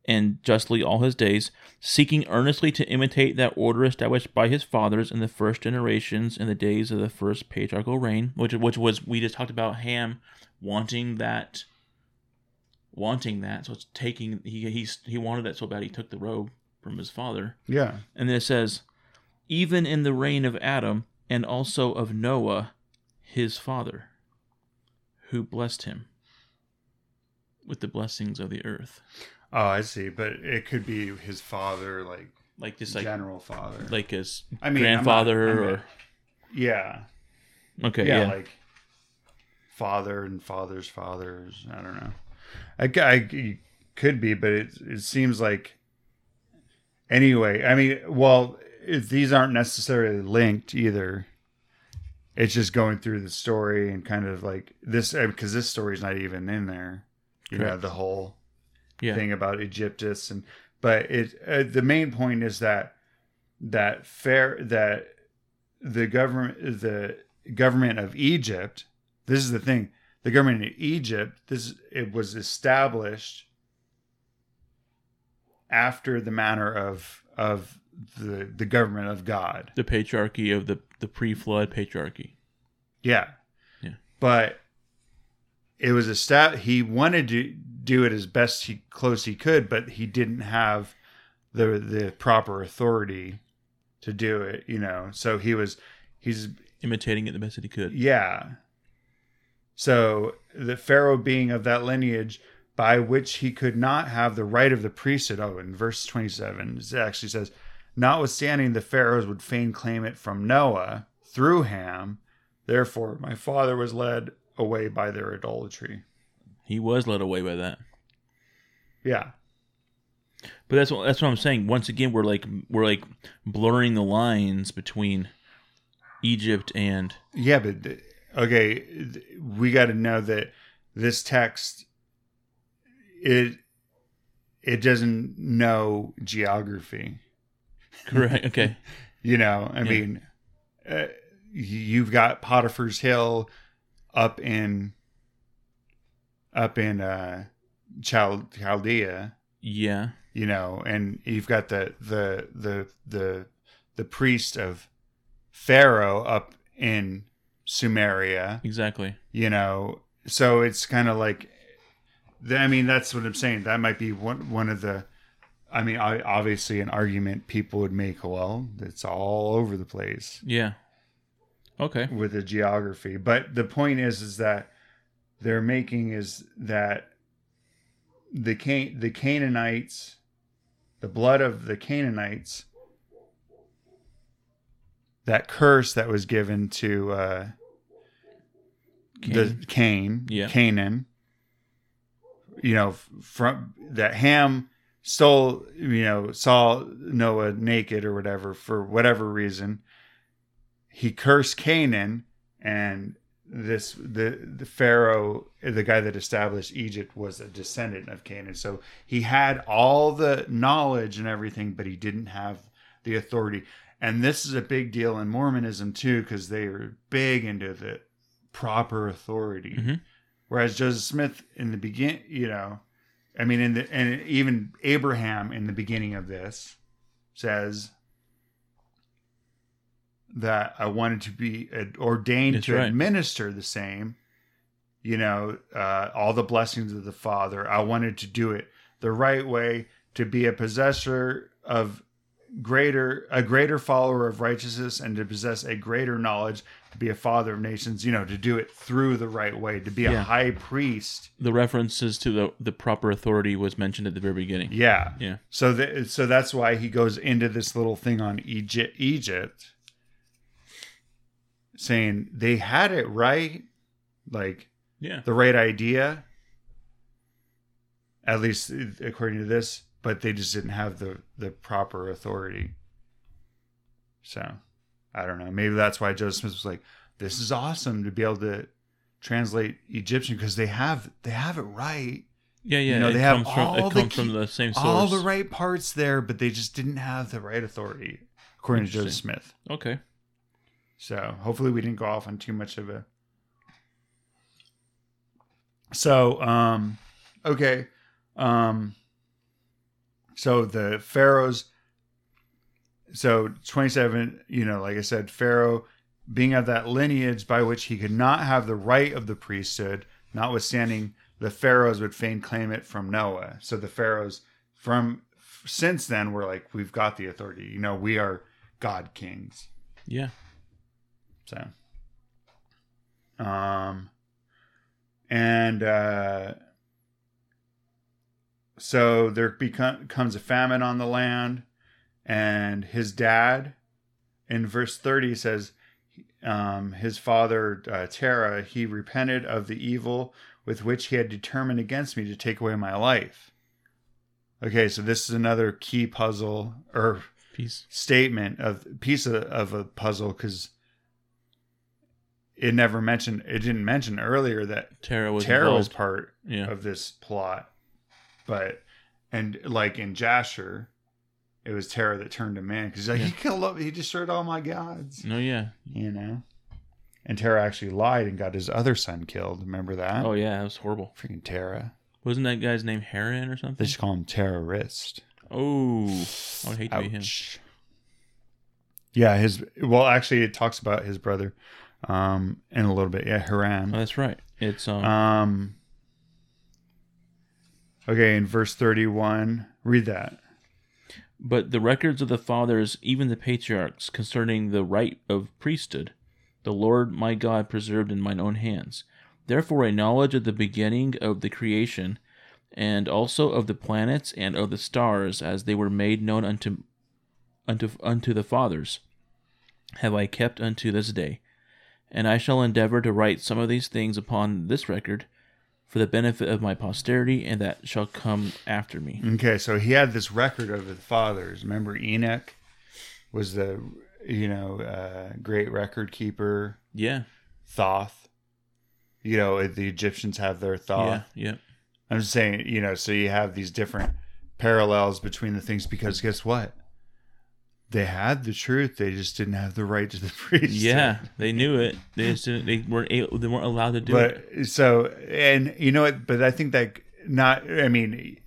And justly all his days, seeking earnestly to imitate that order established by his fathers in the first generations in the days of the first patriarchal reign, which, which was, we just talked about Ham wanting that, wanting that. So it's taking, he, he's, he wanted that so bad he took the robe from his father. yeah And then it says, even in the reign of Adam and also of Noah, his father, who blessed him with the blessings of the earth. oh i see but it could be his father like Like just like general father like his I mean, I'm not- grandfather I'm or not- yeah okay, yeah, yeah. like father and father's fathers. I don't know. I could be, but it it seems like anyway. I mean, well, these aren't necessarily linked either. It's just going through the story and kind of like this because this story's not even in there. You Correct. have the whole Yeah. thing about Egyptus and but it uh, the main point is that that fair that the government the government of Egypt this is the thing the government of Egypt this it was established after the manner of of the the government of God the patriarchy of the the pre-flood patriarchy. yeah Yeah. but it was a stat he wanted to do it as best he close he could but he didn't have the the proper authority to do it. You know, so he was he's Imitating it the best that he could. yeah. So the Pharaoh being of that lineage by which he could not have the right of the priesthood. Oh, in verse 27, it actually says, Notwithstanding the Pharaohs would fain claim it from Noah through Ham, therefore my father was led away by their idolatry. He was led away by that. Yeah. But that's what that's what I'm saying. Once again, we're like we're like blurring the lines between Egypt and Yeah, but okay, we got to know that this text it it doesn't know geography. correct. Okay. You know, I Yeah. mean, uh, you've got Potiphar's Hill up in up in uh Chal- Chaldea, Yeah. you know, and you've got the the the the the priest of Pharaoh up in Sumeria, Exactly. you know. So it's kind of like I mean, that's what I'm saying. That might be one one of the I mean, I- obviously, an argument people would make. Well, it's all over the place Yeah. Okay. with the geography. But the point is, is that they're making is that the Can- the Canaanites, the blood of the Canaanites, that curse that was given to uh, the Cain, Yeah. Canaan, you know, from that Ham stole, you know, saw Noah naked or whatever for whatever reason. He cursed Canaan, and this the the Pharaoh, the guy that established Egypt, was a descendant of Canaan. So he had all the knowledge and everything, but he didn't have the authority. And this is a big deal in Mormonism too, because they are big into the proper authority. Mhm. Whereas Joseph Smith in the begin, you know, I mean, in the and even Abraham in the beginning of this says that I wanted to be ordained That's to right. administer the same, you know, uh, all the blessings of the Father. I wanted to do it the right way, to be a possessor of greater a greater follower of righteousness and to possess a greater knowledge to be a father of nations you know to do it through the right way to be a high priest The references to the the proper authority was mentioned at the very beginning. yeah Yeah. so th- so that's why he goes into this little thing on egypt egypt saying they had it right like Yeah. the right idea at least according to this but they just didn't have the the proper authority so i don't know maybe that's why joseph smith was like this is awesome to be able to translate egyptian because they have they have it right Yeah, yeah. You know, they have from all the key- the same source. all the right parts there but they just didn't have the right authority according to joseph smith Okay. so hopefully we didn't go off on too much of a. So um, okay, um, so the pharaohs. So twenty seven, you know, like I said, Pharaoh being of that lineage by which he could not have the right of the priesthood, notwithstanding the pharaohs would fain claim it from Noah. So the pharaohs from since then were like, we've got the authority. You know, we are God kings. Yeah. So, um, and uh, so there become, becomes a famine on the land, and his dad, in verse thirty, says, um, his father uh, Terah, he repented of the evil with which he had determined against me to take away my life. Okay, so this is another key puzzle or piece statement of piece of, of a puzzle because it never mentioned it didn't mention earlier that Terah was was part Yeah. of this plot but and like in Jasher it was Terah that turned him man because like Yeah. he killed up he destroyed all my gods No, yeah. you know and Terah actually lied and got his other son killed remember that Oh yeah, that was horrible. freaking Terah Wasn't that guy's name Heron or something? they just call him terrorist Oh, I would hate to be him. Ouch. Yeah, his well, actually, it talks about his brother, um, in a little bit. Yeah, Oh, Haran. that's right. It's um. Um. Okay, in verse thirty-one, read that. But the records of the fathers, even the patriarchs, concerning the right of priesthood, the Lord my God preserved in mine own hands. Therefore, a knowledge of the beginning of the creation, and also of the planets and of the stars, as they were made known unto unto unto the fathers, have I kept unto this day. And I shall endeavor to write some of these things upon this record, for the benefit of my posterity and that shall come after me. Okay, so he had this record of the fathers. Remember, Enoch was the you know uh, great record keeper. Yeah, Thoth. You know, the Egyptians have their Thoth. yeah, yeah. I'm just saying, you know, so you have these different parallels between the things because guess what? They had the truth, they just didn't have the right to the priest. Yeah, they knew it. They just didn't, they weren't able, they weren't allowed to do But it. so and you know what, but I think that not I mean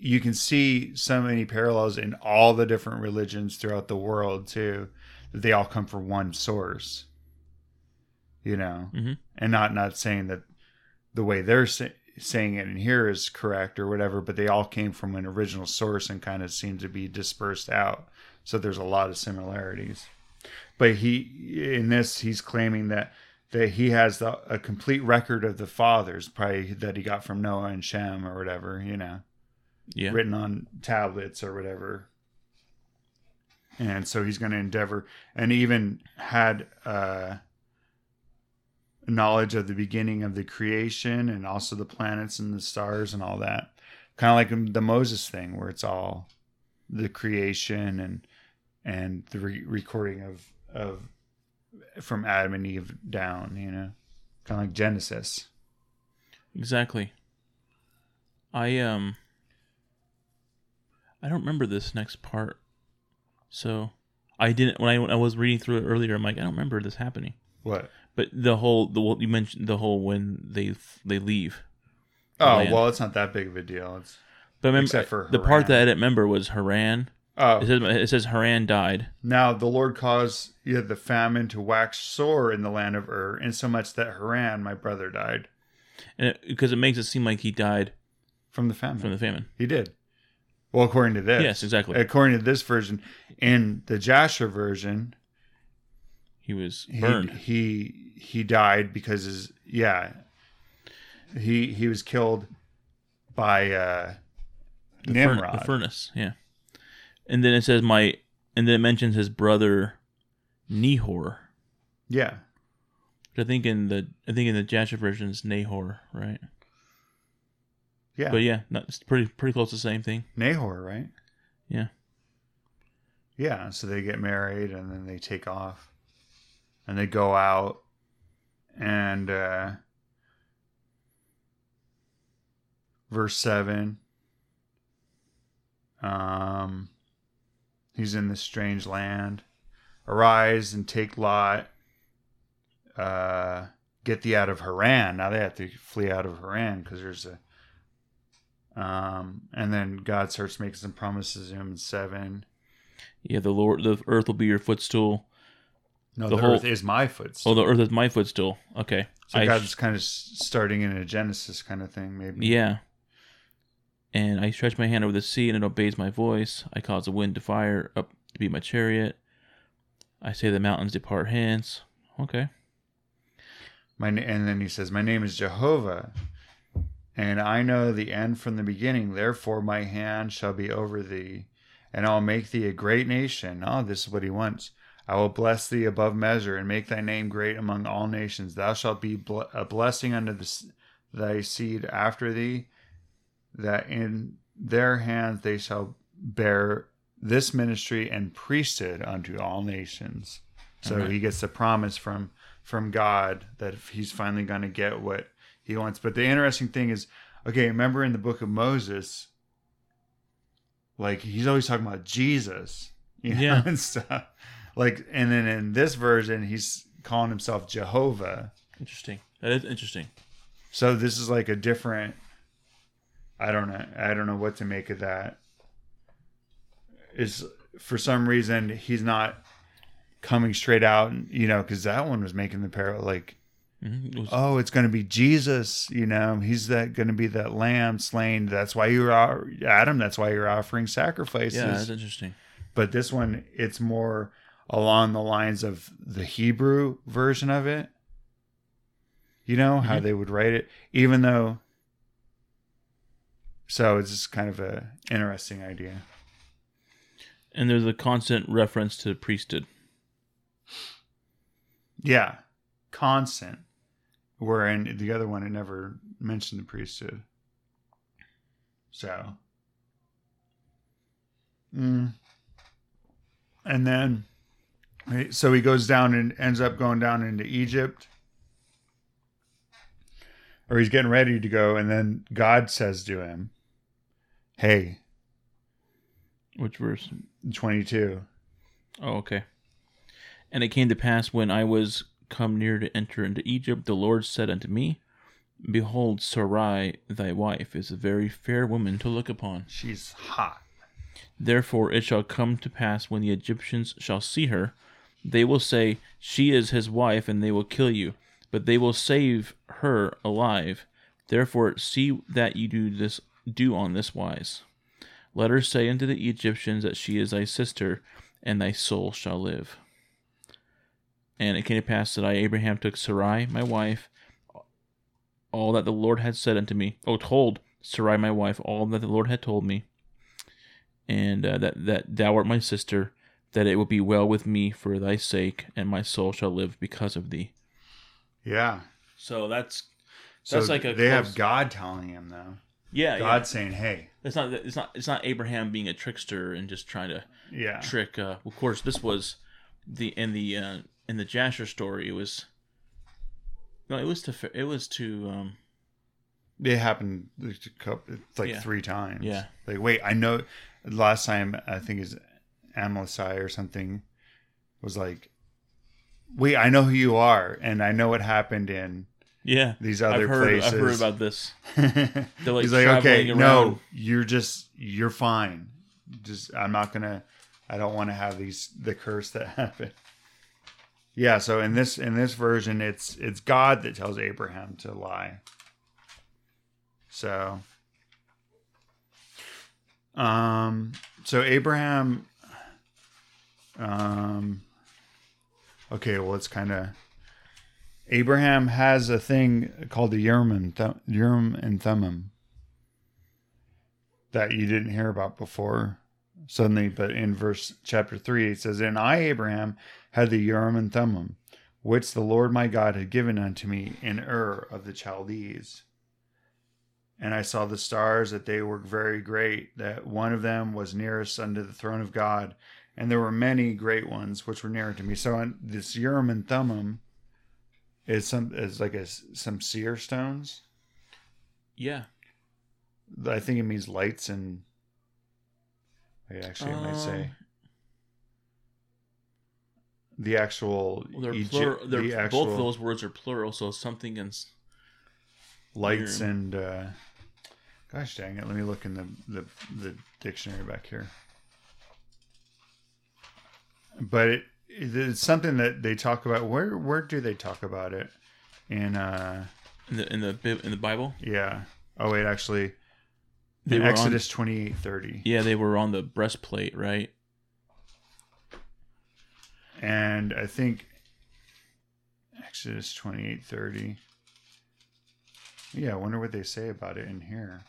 you can see so many parallels in all the different religions throughout the world too that they all come from one source you know Mhm. and not not saying that the way they're say, saying it in here is correct or whatever but they all came from an original source and kind of seem to be dispersed out so there's a lot of similarities but he in this he's claiming that that he has the, a complete record of the fathers probably that he got from noah and shem or whatever you know Yeah, written on tablets or whatever. And so he's going to endeavor, and even had uh, knowledge of the beginning of the creation and also the planets and the stars and all that. Kind of like the Moses thing, where it's all the creation and and the re- recording of of from Adam and Eve down. You know, kind of like Genesis. exactly. I um, I don't remember this next part, so I didn't when I when I was reading through it earlier. I'm like, I don't remember this happening. What? But the whole the what you mentioned the whole when they they leave. Oh land. well, it's not that big of a deal. It's But remember, Except for the part that I didn't remember was Haran. Oh It says it says Haran died. Now the Lord caused the famine to wax sore in the land of Ur, insomuch that Haran, my brother, died and because it makes it seem like he died from the famine. from the famine. he did. Well, according to this, Yes, exactly. According to this version, in the Jasher version, He was burned. he he died because his yeah he he was killed by uh, the Nimrod. the furnace. Yeah, and then it says my, and then it mentions his brother Nehor. yeah, Which I think in the I think in the Jasher version is Nahor, right? yeah, But yeah, not, it's pretty pretty close to the same thing. Nahor, right? Yeah. Yeah, so they get married and then they take off. And they go out and uh verse 7 um he's in this strange land. Arise and take Lot uh get thee out of Haran. Now they have to flee out of Haran because there's a um and then God starts making some promises to him in 7 Yeah, the Lord, the earth will be your footstool. No, The the, whole- earth is my footstool. Oh, the earth is my footstool. Okay. so I God's kind of starting in a Genesis kind of thing, maybe. yeah. And I stretch my hand over the sea, and it obeys my voice. I cause the wind to fire up to be my chariot. I say the mountains depart hence. Okay. My and then he says, "My name is Jehovah, and I know the end from the beginning. Therefore, my hand shall be over thee, and I'll make thee a great nation." Oh, this is what he wants. I will bless thee above measure, and make thy name great among all nations. Thou shalt be a blessing unto the, thy seed after thee, that in their hands they shall bear this ministry and priesthood unto all nations. So he gets the promise from from God that he's finally going to get what he wants. But the interesting thing is, okay, remember in the book of Moses, like he's always talking about Jesus, you know, Yeah. and stuff. Like, and then in this version, he's calling himself Jehovah. Interesting. That is interesting. So this is like a different. I don't know. I don't know what to make of that. Is for some reason he's not coming straight out, you know, because that one was making the parallel. Like Mhm. It was- oh, it's going to be Jesus. You know, he's that going to be that lamb slain. That's why you're Adam. That's why you're offering sacrifices. yeah, that's interesting. but this one, it's more along the lines of the Hebrew version of it. You know how Mhm. they would write it, even though. So it's just kind of a interesting idea. And there's a constant reference to priesthood. Yeah, constant. Where in the other one, it never mentioned the priesthood. So, mm. and then, so he goes down and ends up going down into Egypt, or he's getting ready to go, and then God says to him, "Hey, Which verse? 22. Oh, okay. And it came to pass when I was come near to enter into Egypt, the Lord said unto me, Behold, Sarai thy wife is a very fair woman to look upon. she's hot." Therefore it shall come to pass when the Egyptians shall see her, they will say, She is his wife, and they will kill you. But they will save her alive. Therefore see that you do this do on this wise. Let her say unto the Egyptians that she is thy sister, and thy soul shall live. And it came to pass that I Abraham took Sarai my wife, all that the Lord had said unto me. Oh, told Sarai my wife all that the Lord had told me and uh, that that thou art my sister, that it will be well with me for thy sake, and my soul shall live because of thee. Yeah. So that's So That's like a they have God telling him though. Yeah, God yeah. saying, "Hey, It's not it's not it's not Abraham being a trickster and just trying to yeah, trick. Uh, of course, this was the in the uh, in the Jasher story. It was no, it was to it was to um it happened like a couple, it's like Yeah. three times. Yeah. Like, wait, I know. Last time I think is Amalesai or something was like, wait, I know who you are, and I know what happened in yeah. these other I've heard places. I've heard about this. They're like He's like, okay, traveling no, you're just you're fine. Just I'm not gonna. I don't want to have these the curse that happened. Yeah, so in this in this version, it's it's God that tells Abraham to lie. So, um, so Abraham, um, okay, well, it's kind of Abraham has a thing called the Urim and, Th- Urim and Thummim that you didn't hear about before suddenly, but in verse chapter 3, it says, And I, Abraham, had the Urim and Thummim, which the Lord my God had given unto me in Ur of the Chaldees. And I saw the stars, that they were very great, that one of them was nearest unto the throne of God, and there were many great ones which were near to me. So on this Urim and Thummim is some it's like a, some seer stones. Yeah. I think it means lights and. Actually, it might say Um, the actual Well, they're Egypt- plural. They're, the actual both those words are plural, so something in lights Urim. and. Uh, gosh dang it! Let me look in the the, the dictionary back here. But it, it's something that they talk about. Where where do they talk about it? In uh, in the in the in the Bible. yeah. Oh wait, actually, They were Exodus twenty eight thirty. Yeah, they were on the breastplate, right? and I think Exodus twenty eight thirty. Yeah, I wonder what they say about it in here.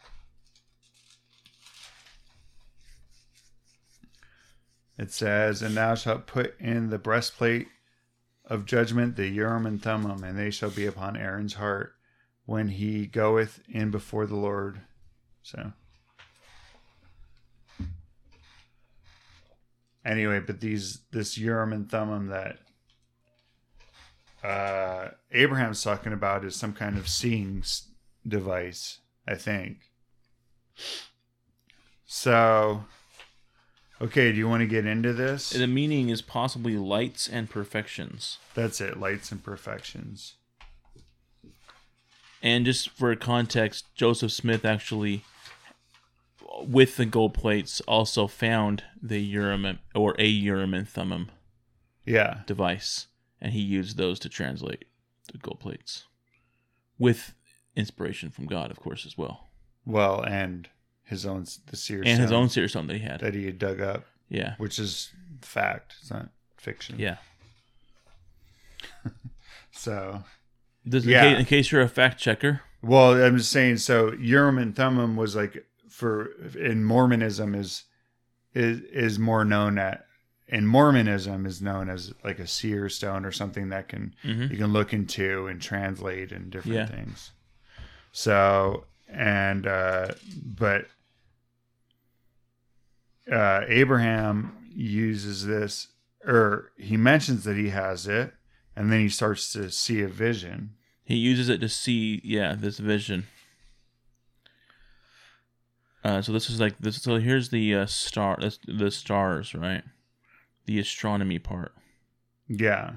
It says, "And thou shalt put in the breastplate of judgment the Urim and Thummim, and they shall be upon Aaron's heart when he goeth in before the Lord." So. anyway, but these this Urim and Thummim that uh, Abraham's talking about is some kind of seeing device, I think. So, okay, do you want to get into this? The meaning is possibly lights and perfections. That's it, lights and perfections. And just for context, Joseph Smith actually, with the gold plates, also found the Urim or a Urim and Thummim Yeah, device, and he used those to translate the gold plates, with inspiration from God, of course, as well, Well, and his own the seer and his own seer stone that he had. that he had dug up, Yeah, which is fact. It's not fiction. yeah. So, This, Yeah. in, case, in case you're a fact checker, well, I'm just saying. So Urim and Thummim was like for in Mormonism is is is more known at in Mormonism is known as like a seer stone or something that can Mhm. you can look into and translate and different Yeah. things. So and uh but uh Abraham uses this or he mentions that he has it and then he starts to see a vision. he uses it to see, yeah, this vision. Uh, so this is like this. So here's the uh, star, the stars, right? The astronomy part. Yeah,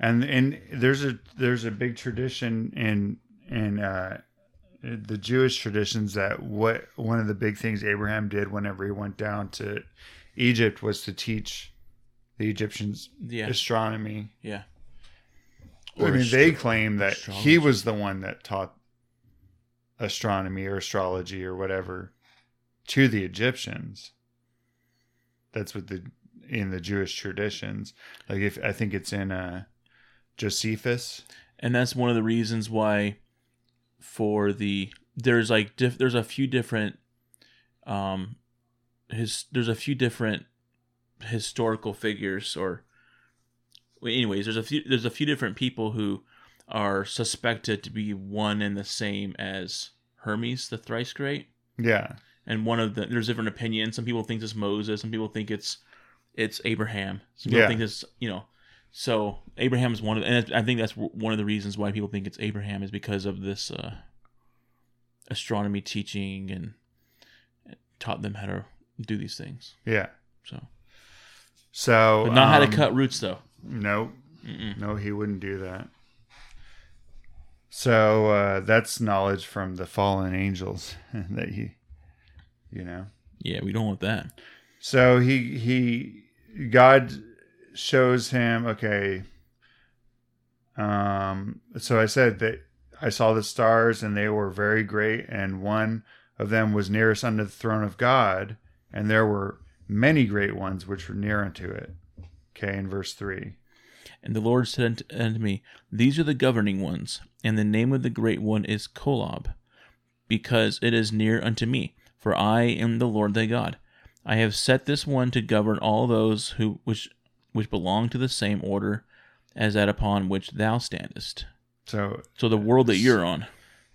and and there's a there's a big tradition in in uh, the Jewish traditions that what one of the big things Abraham did whenever he went down to Egypt was to teach the Egyptians Yeah, astronomy. yeah. I mean, they claim that astrology. he was the one that taught astronomy or astrology or whatever to the Egyptians. That's what the in the Jewish traditions. Like if I think it's in uh Josephus. and that's one of the reasons why for the there's like diff, there's a few different um his there's a few different historical figures or well, anyways there's a few there's a few different people who are suspected to be one and the same as Hermes the thrice great Yeah. and one of the there's different opinions some people think it's Moses some people think it's it's Abraham some people Yeah. think it's you know so Abraham is one of and I think that's one of the reasons why people think it's Abraham is because of this uh, astronomy teaching and taught them how to do these things Yeah. so So but not how to um, cut roots though No. Mm-mm. No, he wouldn't do that. So uh that's knowledge from the fallen angels that he you know. yeah we don't want that So he he God shows him okay. Um so I said that I saw the stars and they were very great and one of them was nearest unto the throne of God and there were many great ones which were near unto it. Okay, in verse 3. And the Lord said unto, me, These are the governing ones, and the name of the great one is Kolob, because it is near unto me. For I am the Lord thy God. I have set this one to govern all those who which which belong to the same order as that upon which thou standest. So So the world that you're on.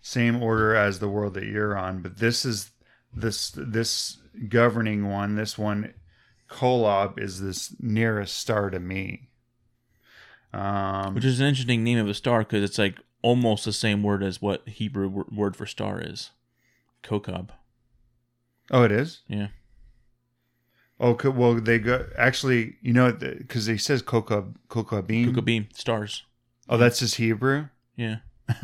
same order as the world that you're on, but this is this this governing one. This one, Kolob, is this nearest star to me. Um, Which is an interesting name of a star because it's like almost the same word as what Hebrew wor- word for star is. Kokab. oh, it is. Yeah. Oh, well, they go actually. You know, because he says coca coca bean. Kokabim. bean Stars. Oh, that's just Hebrew. Yeah.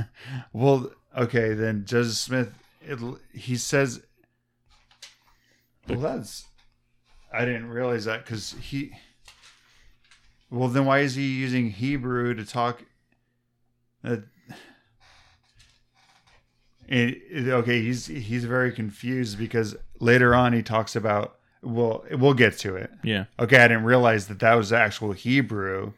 Well, okay, then Joseph Smith. It, he says. Well, that's. I didn't realize that because he. Well, then why is he using Hebrew to talk? Uh, it, it- okay, he's he's very confused because later on he talks about. Well, we'll get to it. Yeah. Okay, I didn't realize that that was actual Hebrew,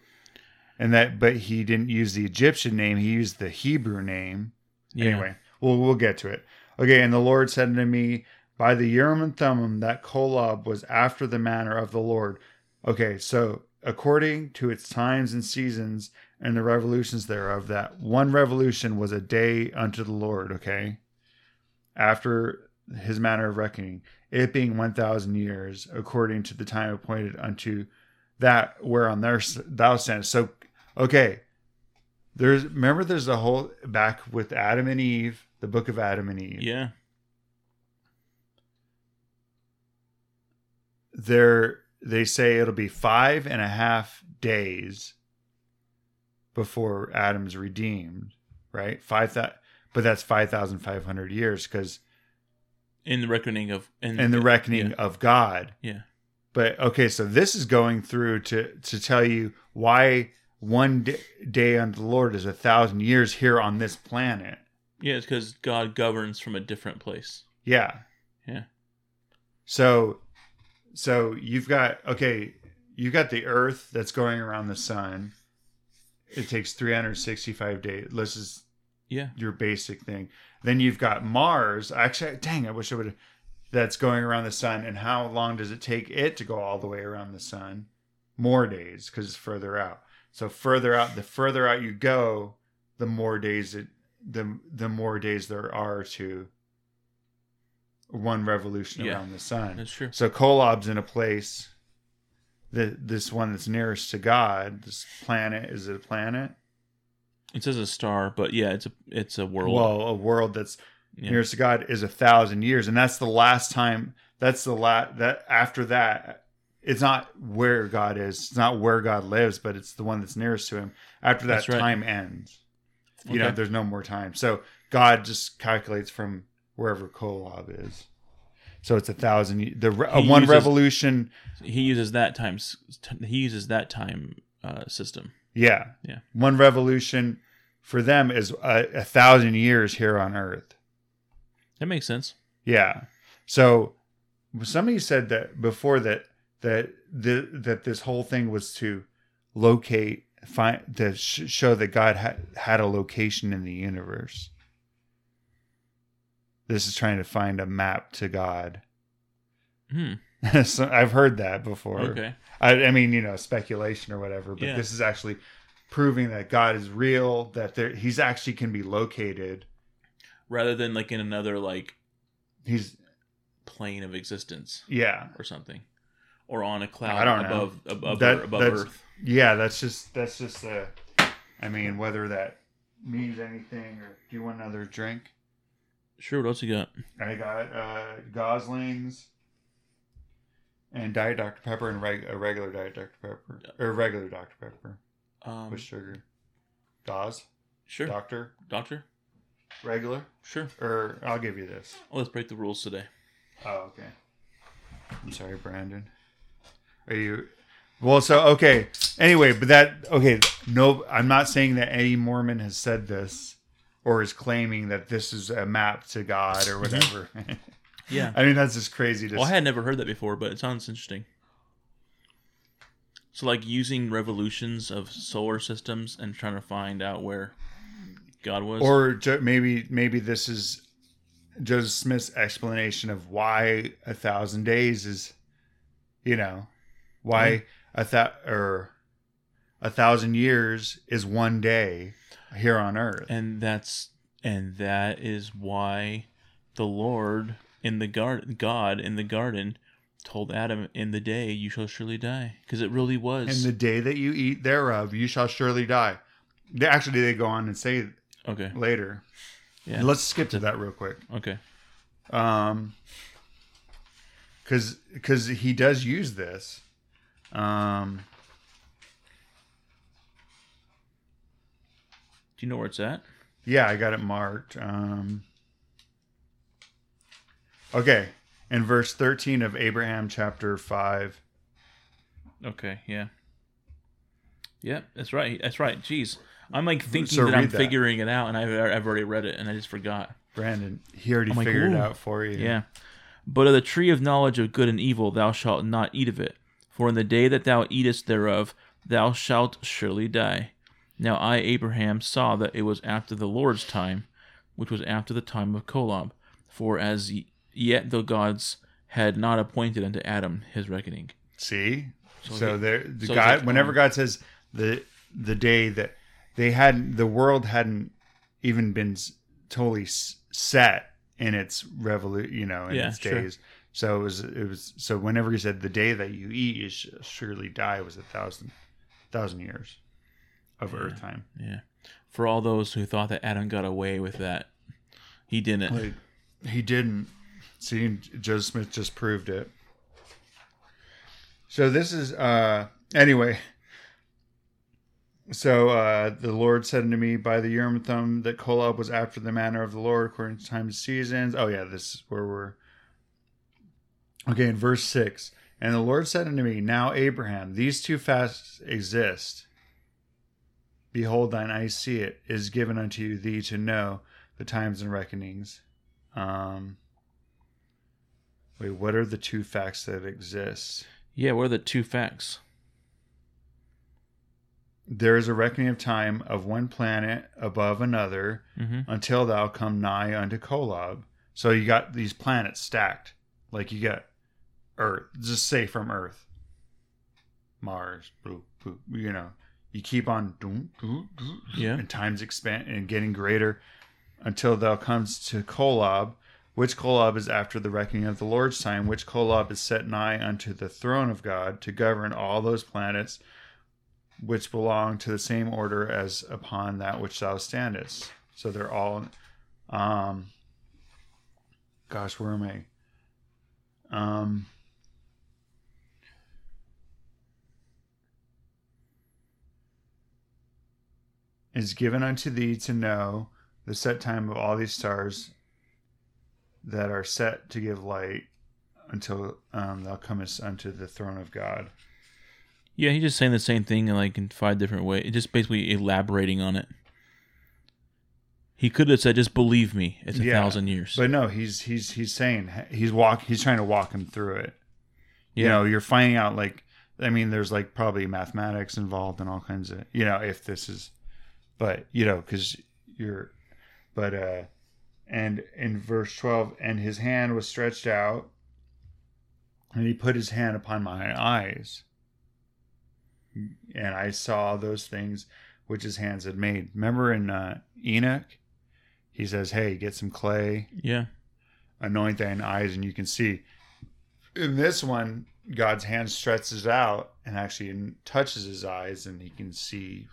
and that but he didn't use the Egyptian name; he used the Hebrew name. Yeah. Anyway, we'll we'll get to it. Okay, and the Lord said unto me, By the Urim and Thummim, that Kolob was after the manner of the Lord. Okay, so according to its times and seasons and the revolutions thereof, that one revolution was a day unto the Lord. Okay, after his manner of reckoning, it being one thousand years, according to the time appointed unto that whereon there thou standest. So, okay, there's remember there's a whole back with Adam and Eve, the book of Adam and Eve. Yeah. There they say it'll be five and a half days before Adam's redeemed, right? Five that, but that's five thousand five hundred years because In the reckoning of in, in the reckoning Yeah. of God. yeah. But okay, so this is going through to to tell you why one day, day unto the Lord is a thousand years here on this planet. Yeah, it's because God governs from a different place. Yeah. Yeah. So, so you've got okay, you've got the Earth that's going around the sun. It takes 365 days. This is Yeah. your basic thing. Then you've got Mars. Actually, dang, I wish I would. That's going around the sun, and how long does it take it to go all the way around the sun? More days because it's further out. So further out, the further out you go, the more days it the the more days there are to one revolution Yeah. around the sun. That's true. So Kolob's in a place. The this one that's nearest to God. This planet is it a planet? It says a star, but yeah, it's a it's a world. Well, a world that's Yeah. nearest to God is a thousand years, and that's the last time. That's the last that after that, it's not where God is. It's not where God lives, but it's the one that's nearest to Him. After that, right. time ends. You know, there's no more time. So God just calculates from wherever Kolob is. So it's a thousand. The uh, one uses- revolution. he uses that time. s- t- He uses that time uh, system. Yeah, Yeah. One revolution for them is a, a thousand years here on Earth. That makes sense. Yeah. So somebody said that before that that the, that this whole thing was to locate find to sh- show that God had had a location in the universe. This is trying to find a map to God. Hmm. so I've heard that before. Okay. I, I mean, you know, speculation or whatever, but Yeah. this is actually proving that God is real, that there he's actually can be located. Rather than like in another like He's plane of existence yeah. or something, or on a cloud I don't know. above above That- above Earth. Yeah, that's just that's just the. I mean, whether that means anything, or do you want another drink? Sure. What else you got? I got uh, Goslings and Diet Dr Pepper and reg- a regular Diet Dr Pepper or regular Dr Pepper Um, with sugar. Goz, sure. Doctor, Doctor. regular, Sure. or I'll give you this. Oh, let's break the rules today. Oh, okay. I'm sorry, Brandon. Are you? Well, so okay. Anyway, but that okay. No, I'm not saying that any Mormon has said this or is claiming that this is a map to God or whatever. Yeah. I mean, that's just crazy. To Well, I had never heard that before, but it sounds interesting. So, like using revolutions of solar systems and trying to find out where God was. or maybe maybe this is Joseph Smith's explanation of why a thousand days is, you know, why mm-hmm. a that or a thousand years is one day here on Earth. and that's and that is why the Lord in the garden, God in the garden, told Adam, "In the day you shall surely die," because it really was. In the day that you eat thereof, you shall surely die. They, actually, they go on and say okay. later. Yeah. Let's skip to that real quick. Okay. Um, because because he does use this. Um, Do you know where it's at? yeah, I got it marked. Um, okay, in verse thirteen of Abraham chapter five. Okay. Yeah. Yep. That's right. That's right. Jeez. I'm like thinking So that I'm that. figuring it out, and I've, I've already read it, and I just forgot. Brandon, he already I'm like, figured it out for you. Yeah. But of the tree of knowledge of good and evil thou shalt not eat of it, for in the day that thou eatest thereof thou shalt surely die. Now I, Abraham, saw that it was after the Lord's time, which was after the time of Kolob, for as yet the gods had not appointed unto Adam his reckoning. See, so, So he- there, the so God. like, whenever um, God says the the day that they hadn't, the world hadn't even been totally set in its revolu you know, in Yeah, its sure. days. So it was, it was. So whenever he said the day that you eat, you shall surely die, was a thousand, thousand years of Earth time. Yeah. For all those who thought that Adam got away with that, he didn't. Like he didn't. See, Joseph Smith just proved it. So this is uh anyway. So uh the Lord said unto me by the Urim Thummim that Kolob was after the manner of the Lord according to times and seasons. Oh yeah, this is where we're Okay, in verse six. And the Lord said unto me, Now Abraham, these two fasts exist. Behold, thine eyes see it, is given unto you thee to know the times and reckonings. Um, wait, what are the two facts that exist? Yeah, what are the two facts? There is a reckoning of time of one planet above another Mm-hmm. until thou come nigh unto Kolob. So you got these planets stacked. Like you got Earth, just say from Earth, Mars, boop, boop, you know, you keep on doom, doom, doom, Yeah. and times expand and getting greater until thou comes to Kolob, which Kolob is after the reckoning of the Lord's time, which Kolob is set nigh unto the throne of God to govern all those planets which belong to the same order as upon that which thou standest. So they're all um gosh, where am I? Um is given unto thee to know the set time of all these stars that are set to give light until um, thou comest unto the throne of God. Yeah, he's just saying the same thing in like in five different ways. Just basically elaborating on it. He could have said, "Just believe me, it's a Yeah, thousand years." But no, he's he's he's saying he's walk he's trying to walk him through it. You know, you're finding out like I mean, there's like probably mathematics involved and all kinds of you know if this is, but you know because you're, but uh, and in verse twelve, and his hand was stretched out, and he put his hand upon my eyes, and I saw those things which his hands had made. Remember in uh, Enoch, he says, "Hey, get some clay." yeah, anoint thine eyes and you can see in this one god's hand stretches out and actually touches his eyes and he can see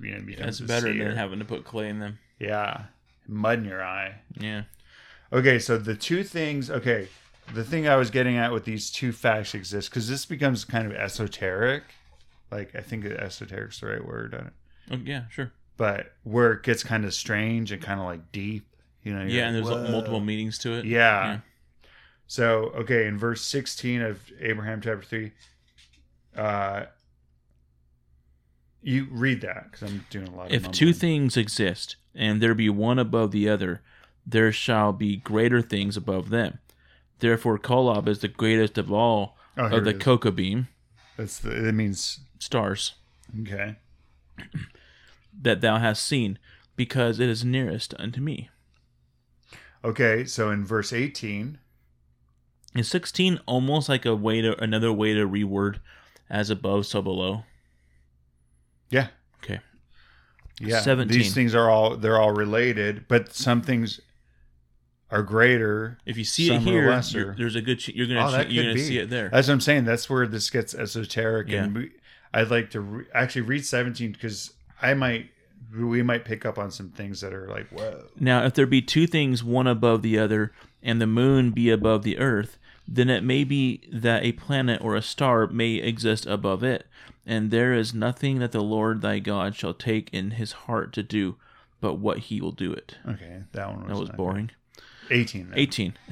you know becomes that's better seer. than having to put clay in them. yeah mud in your eye Yeah, okay so the two things okay the thing i was getting at with these two facts exist because this becomes kind of esoteric like i think esoteric's the right word on it oh, yeah, sure. but where it gets kind of strange and kind of like deep you know Yeah, and there's like, "Whoa." multiple meanings to it. Yeah. So, okay, in verse 16 of Abraham chapter 3, uh, you read that because I'm doing a lot of If two things exist, and there be one above the other, there shall be greater things above them. Therefore, Kolob is the greatest of all Oh, of the is. Kokabim That's the, it means, stars okay. that thou hast seen, because it is nearest unto me. Okay, so in verse 18, Is sixteen almost like a way to another way to reword as above, so below? yeah. Okay. Yeah. 17. These things are all, they're all related, but some things are greater. If you see it here, there's a good ch- you're gonna Oh, that you're gonna be. see it there. That's what I'm saying. That's where this gets esoteric. And Yeah. we, I'd like to re- actually read 17 because I might, we might pick up on some things that are like, whoa. Now, if there be two things, one above the other, and the moon be above the earth, then it may be that a planet or a star may exist above it, and there is nothing that the Lord thy God shall take in his heart to do, but what he will do it. Okay, that one was, That was boring. good. 18. then. 18.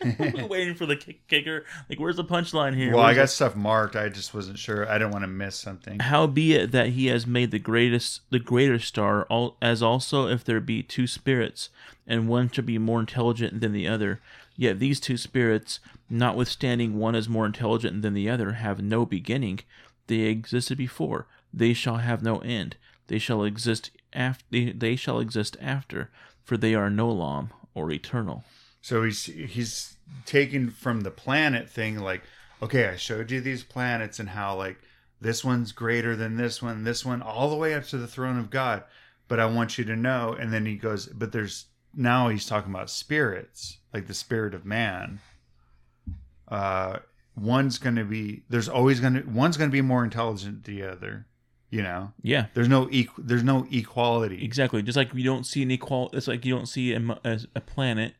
Waiting for the kick- kicker. Like, where's the punchline here? Well, I Where's got stuff marked. I just wasn't sure. I didn't want to miss something. How be it that he has made the greatest, the greater star, all, as also if there be two spirits, and one shall be more intelligent than the other. Yet these two spirits, notwithstanding one is more intelligent than the other, have no beginning. They existed before. They shall have no end. They shall exist after. They, they shall exist after, for they are gnolaum or eternal. So he's he's taken from the planet thing. Like, okay, I showed you these planets and how like this one's greater than this one, this one, all the way up to the throne of God. But I want you to know. And then he goes, but there's now he's talking about spirits, like the spirit of man. Uh, one's going to be there's always going to one's going to be more intelligent than the other. You know, Yeah, there's no equ- there's no equality. Exactly. Just like you don't see an equal, it's like you don't see a, a, a planet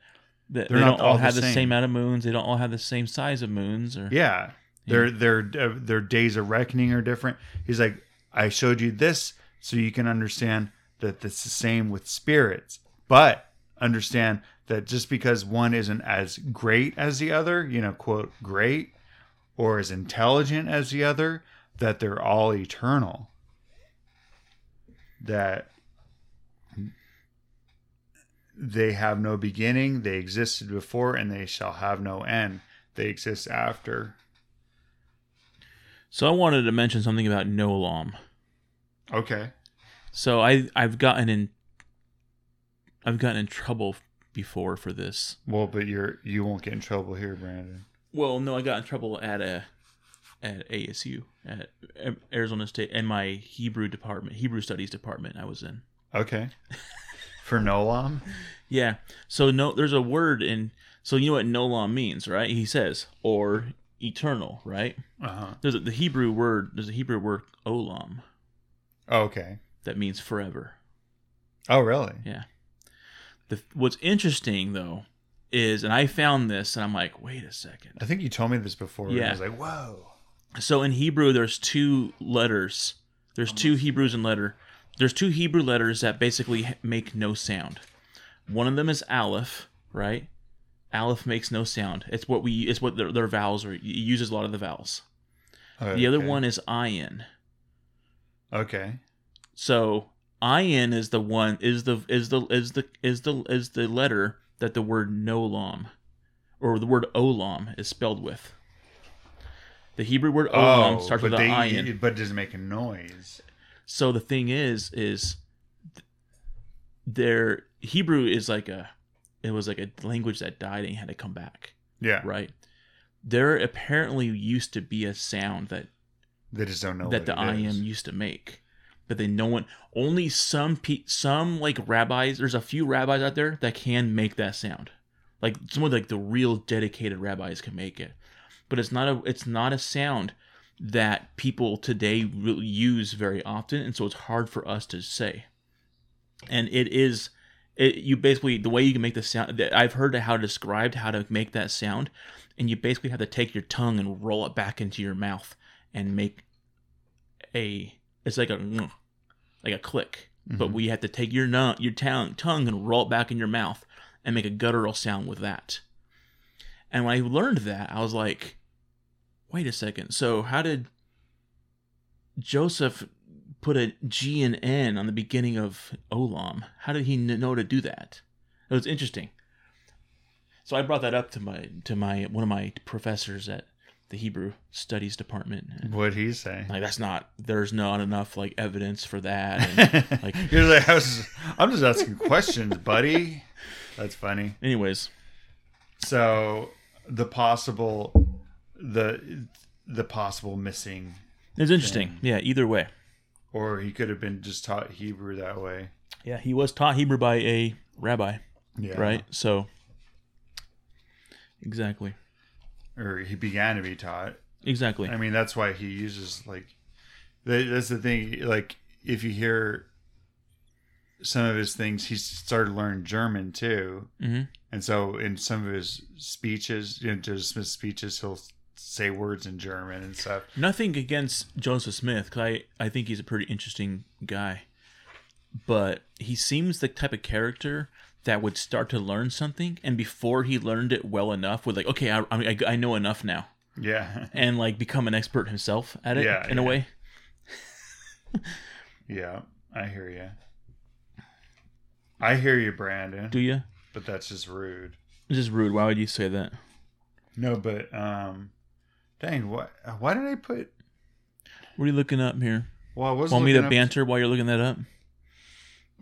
that They're they don't all all have the same. same. amount of moons. They don't all have the same size of moons. Or Yeah. Their their uh, their days of reckoning are different. He's like, I showed you this so you can understand that it's the same with spirits. But understand that just because one isn't as great as the other, you know, quote, great, or as intelligent as the other, that they're all eternal. that they have no beginning, they existed before, and they shall have no end. They exist after. So I wanted to mention something about gnolaum. Okay. So I I've gotten in I've gotten in trouble before for this. Well, but you're you won't get in trouble here, Brandon. Well, no, I got in trouble at a at ASU at Arizona State and my Hebrew department, Hebrew Studies department. I was in. Okay. For gnolaum. Yeah. So no, there's a word in. So you know what gnolaum means, right? He says or eternal, right? Uh huh. There's a, the Hebrew word. There's a Hebrew word olam Okay. that means forever. Oh, really? Yeah. The what's interesting though is, and I found this, and I'm like, wait a second. I think you told me this before. and Yeah. I was like, whoa. So in Hebrew, there's two letters. There's two Hebrews in letter. There's two Hebrew letters that basically make no sound. One of them is Aleph, right? Aleph makes no sound. It's what we. It's what their, their vowels are. It uses a lot of the vowels. The other one is Ayin. Okay. So Ayin is the one is the is the is the is the is the letter that the word gnolaum, or the word olam is spelled with. The Hebrew word olam oh, starts with Oh, but an ayin. but it doesn't make a noise. So the thing is, is their Hebrew is like a, it was like a language that died and had to come back, Yeah. right? There apparently used to be a sound that just don't know that the what it I am used to make, but then no one, only some pe- some like rabbis. There's a few rabbis out there that can make that sound, like some of like the real dedicated rabbis can make it, but it's not a it's not a sound that people today really use very often, and so it's hard for us to say. And it is, it you basically the way you can make the sound. that I've heard how described how to make that sound, and you basically have to take your tongue and roll it back into your mouth and make a. It's like a mm, like a click, but Mhm. we have to take your nu- your tongue tongue and roll it back in your mouth and make a guttural sound with that. And when I learned that, I was like, wait a second. So how did Joseph put a G and N on the beginning of Olam? How did he kn- know to do that? It was interesting. So I brought that up to my to my one of my professors at the Hebrew Studies department. What'd he say? like that's not there's not enough like evidence for that. And, like You're like, I was, I'm just asking questions, buddy. That's funny. anyways, So the possible, the the possible missing, it's interesting. Yeah, either way. or he could have been just taught Hebrew that way. Yeah, he was taught Hebrew by a rabbi, Yeah. right? So exactly. Or he began to be taught. Exactly. I mean, that's why he uses like. That's the thing. Like, if you hear some of his things, he started learning German too, hmm and so in some of his speeches, you know, Joseph Smith's speeches, he'll say words in German and stuff. Nothing against Joseph Smith, because I, I think he's a pretty interesting guy. But he seems the type of character that would start to learn something, and before he learned it well enough, would like, okay, I, I, I know enough now, Yeah, and like become an expert himself at it Yeah, in a way. yeah, I hear you. I hear you, Brandon. Do you? but that's just rude. This is rude. Why would you say that? No, but um, dang, what? Why did I put? What are you looking up here? Well, I was Want me to banter while you're looking that up?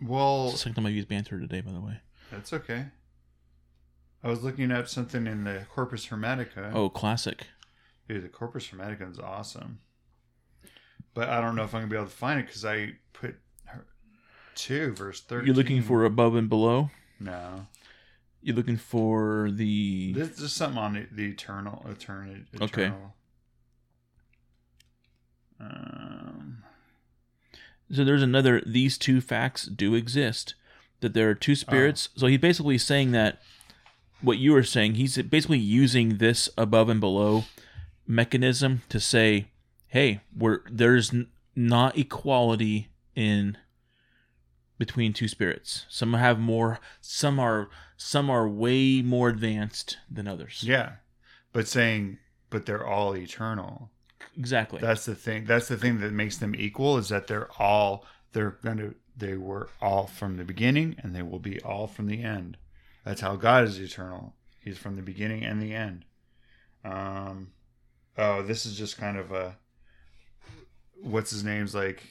Well, It's second time I've used banter today, by the way. That's okay. I was looking up something in the Corpus Hermetica. Oh, classic. Dude, the Corpus Hermetica is awesome. But I don't know if I'm gonna be able to find it because I put her- two verse thirteen. You're looking for above and below. no. You're looking for the This is something on the, the eternal, eternity. Okay. Um, So there's another. These two facts do exist. That there are two spirits. So he's basically saying that what you were saying. He's basically using this above and below mechanism to say, "Hey, we're there's n- not equality in between two spirits. Some have more. Some are some are way more advanced than others. yeah, but saying, but they're all eternal. Exactly. That's the thing. That's the thing that makes them equal is that they're all they're going to they were all from the beginning and they will be all from the end. That's how God is eternal. He's from the beginning and the end. Um, oh, this is just kind of a what's his name's like.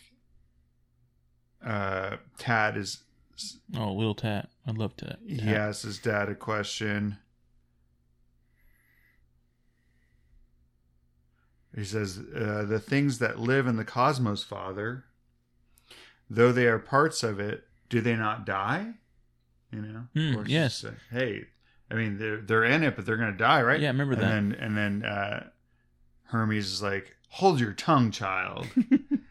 Uh, Tat is Oh, little Tat. I love. Tat. he asks his dad a question. He says, uh, "The things that live in the cosmos, Father, though they are parts of it, do they not die?" You know. Or yes. like, hey, I mean, they're they're in it, but they're gonna die, right? Yeah, I remember and that. Then, and then uh, Hermes is like, "Hold your tongue, child."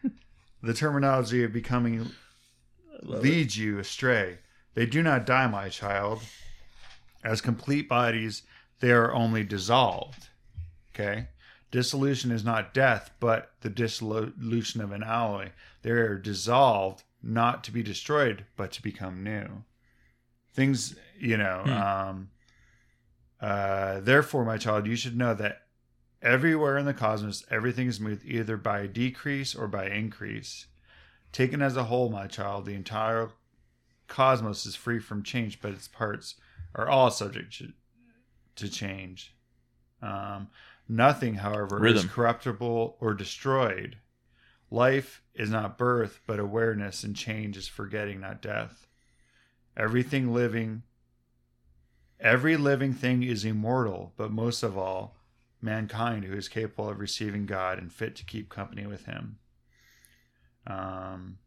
the terminology of becoming leads you astray. They do not die, my child. As complete bodies, they are only dissolved. Okay? Dissolution is not death, but the dissolution of an alloy. They are dissolved, not to be destroyed, but to become new. Things, you know, Hmm. um, uh, therefore, my child, you should know that everywhere in the cosmos, everything is moved either by decrease or by increase. Taken as a whole, my child, the entire cosmos is free from change, but its parts are all subject to, to change. Um, nothing, however, Rhythm. is corruptible or destroyed. Life is not birth, but awareness, and change is forgetting, not death. Everything living, every living thing is immortal, but most of all, mankind who is capable of receiving God and fit to keep company with Him. Um.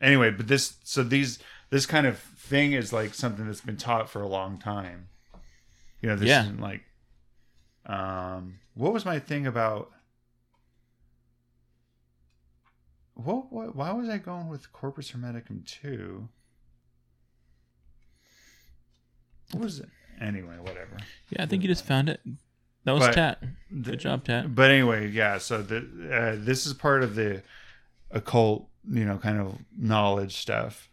Anyway, but this so these this kind of thing is like something that's been taught for a long time. You know, this Yeah. isn't like. Um. What was my thing about? What, what why was I going with Corpus Hermeticum two? What was it? Anyway, whatever. Yeah, I think you just found it. That was But- Tat. Good job, Tat. But anyway, yeah. So the uh, this is part of the occult, you know, kind of knowledge stuff.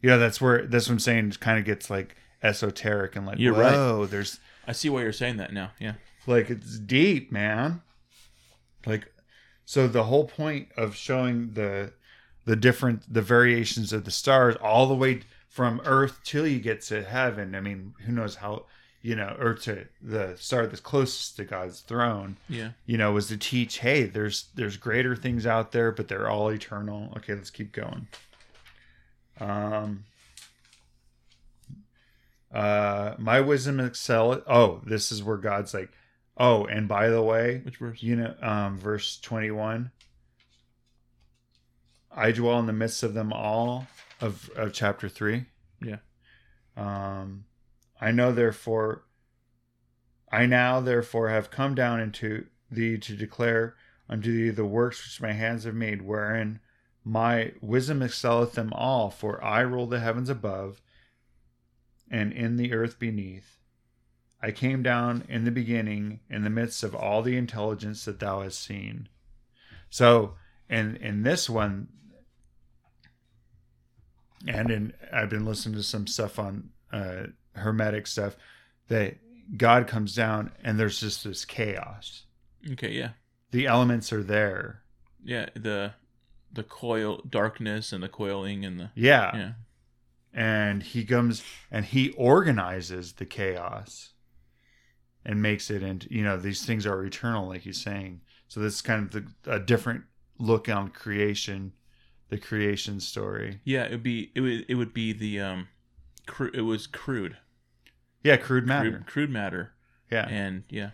You know, that's where that's what I'm saying. Kind of gets like esoteric and like, You're right. there's I see why you're saying that now. Yeah. Like it's deep, man. Like, so the whole point of showing the the different the variations of the stars all the way from Earth till you get to heaven. I mean, who knows how you know, or to the star that's closest to God's throne Yeah. you know was to teach hey there's there's greater things out there but they're all eternal okay let's keep going um uh my wisdom excel oh this is where god's like oh and by the way Which verse? you know um verse 21 i dwell in the midst of them all of of chapter 3 Yeah. um i know therefore i now therefore have come down into thee to declare unto thee the works which my hands have made wherein my wisdom excelleth them all for i rule the heavens above and in the earth beneath I came down in the beginning in the midst of all the intelligence that thou hast seen. So in in this one and in I've been listening to some stuff on uh hermetic stuff that God comes down and there's just this chaos. Okay. Yeah. The elements are there. Yeah. The the coil darkness and the coiling and the Yeah. yeah. And he comes and he organizes the chaos and makes it and you know these things are eternal like he's saying. So this is kind of the, a different look on creation the creation story. Yeah. It would be it would it would be the um, cru- it was crude. Yeah crude matter. crude, crude matter. Yeah. And yeah.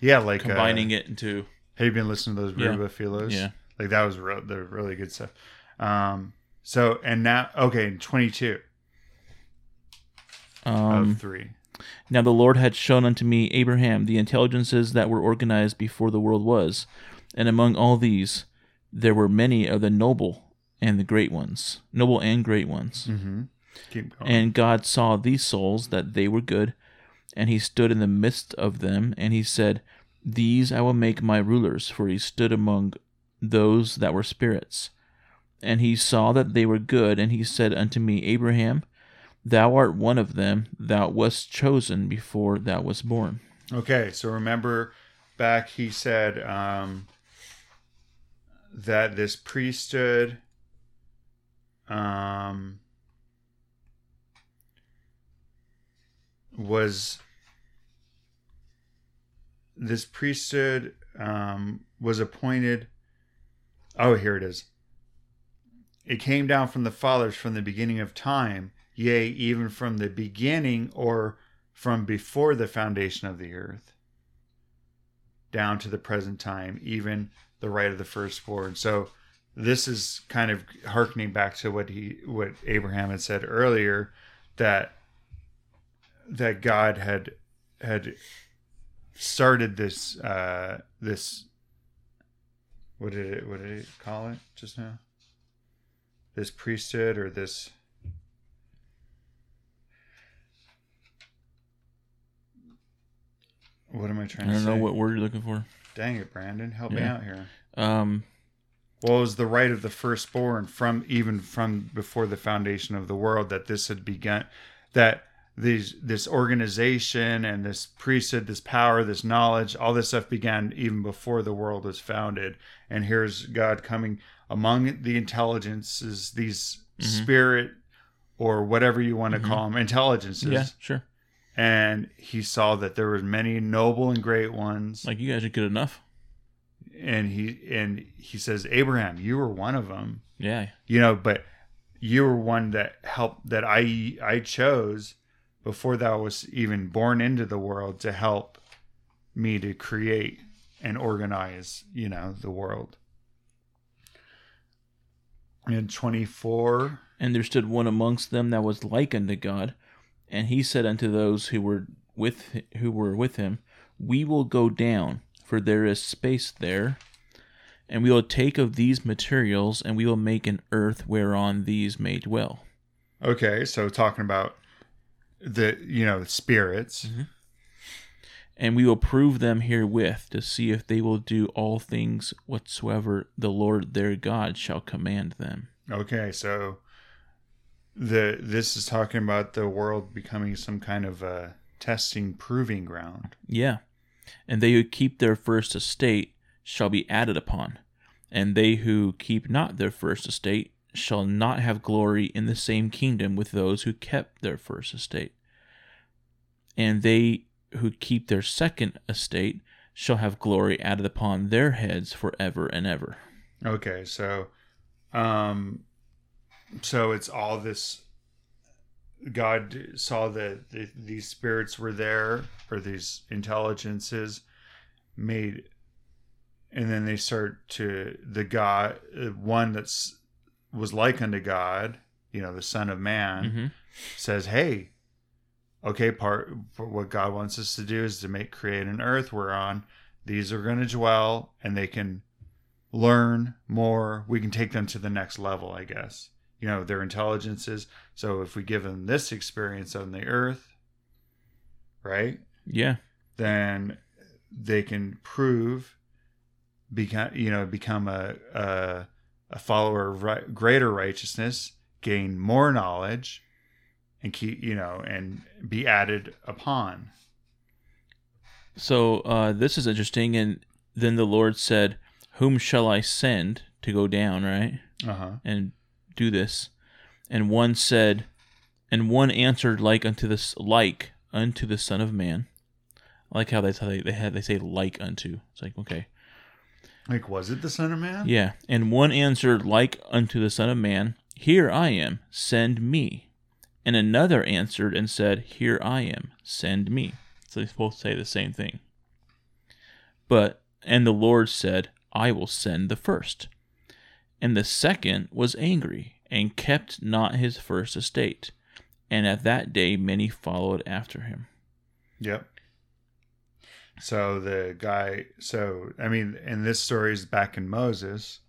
Yeah like combining uh, it into have you been listening to those Yeah. Ruba Philos? yeah. Like that was real they're really good stuff. Um so and now okay 22 um of 3 Now the Lord had shown unto me, Abraham, the intelligences that were organized before the world was, and among all these there were many of the noble and the great ones, noble and great ones. mm-hmm And God saw these souls that they were good, and he stood in the midst of them, and he said, These I will make my rulers, for he stood among those that were spirits. And he saw that they were good, and he said unto me, Abraham, thou art one of them, thou wast chosen before thou wast born. Okay, so remember back he said um, that this priesthood um, was this priesthood um, was appointed. Oh, here it is. It came down from the fathers from the beginning of time, yea, even from the beginning or from before the foundation of the earth, down to the present time, even the right of the firstborn. So this is kind of harkening back to what he what Abraham had said earlier that that God had had started this uh this what did it what did it call it just now this priesthood or this what am I trying to say? I to don't say? know what word you're looking for. Dang it, Brandon, help me Yeah. out here. Um, Well, it was the right of the firstborn from even from before the foundation of the world that this had begun, that these this organization and this priesthood, this power, this knowledge, all this stuff began even before the world was founded. And here's God coming among the intelligences, these Mhm. spirit or whatever you want to Mhm. call them, intelligences. yeah, sure. And he saw that there was many noble and great ones Like you guys are good enough. and he and he says abraham you were one of them Yeah. you know but you were one that helped that i i chose before thou was even born into the world to help me to create and organize you know the world in 24 And there stood one amongst them that was like unto God, and he said unto those who were with who were with him, We will go down, for there is space there, and we will take of these materials, and we will make an earth whereon these may dwell. okay so talking about the you know spirits mm-hmm. And we will prove them herewith to see if they will do all things whatsoever the Lord their God shall command them. Okay, so the this is talking about the world becoming some kind of a testing proving ground. Yeah. And they who keep their first estate shall be added upon, and they who keep not their first estate shall not have glory in the same kingdom with those who kept their first estate. And they who keep their second estate shall have glory added upon their heads forever and ever. Okay, so um so it's all this God saw that the, these spirits were there or these intelligences made and then they start to the God one that's was like unto God, you know, the son of man. hmm says, "Hey, okay, part what God wants us to do is to make create an earth we're on these are going to dwell, and they can learn more. We can take them to the next level, I guess. You know, their intelligences. So if we give them this experience on the earth, right, Yeah. then they can prove become you know become a a, a follower of right, greater righteousness gain more knowledge and keep you know and be added upon So uh, this is interesting. And then the Lord said, Whom shall I send to go down, right? uh-huh and do this. And one said, and one answered like unto this like unto the Son of Man. I like how that's how they they had they say like unto. It's like okay, like was it the son of man yeah. And one answered like unto the Son of Man, Here I am, send me. And another answered and said, Here I am, send me. So they both say the same thing. But and the Lord said, I will send the first. And the second was angry, and kept not his first estate. And at that day many followed after him. yep so the guy so i mean and this story is back in moses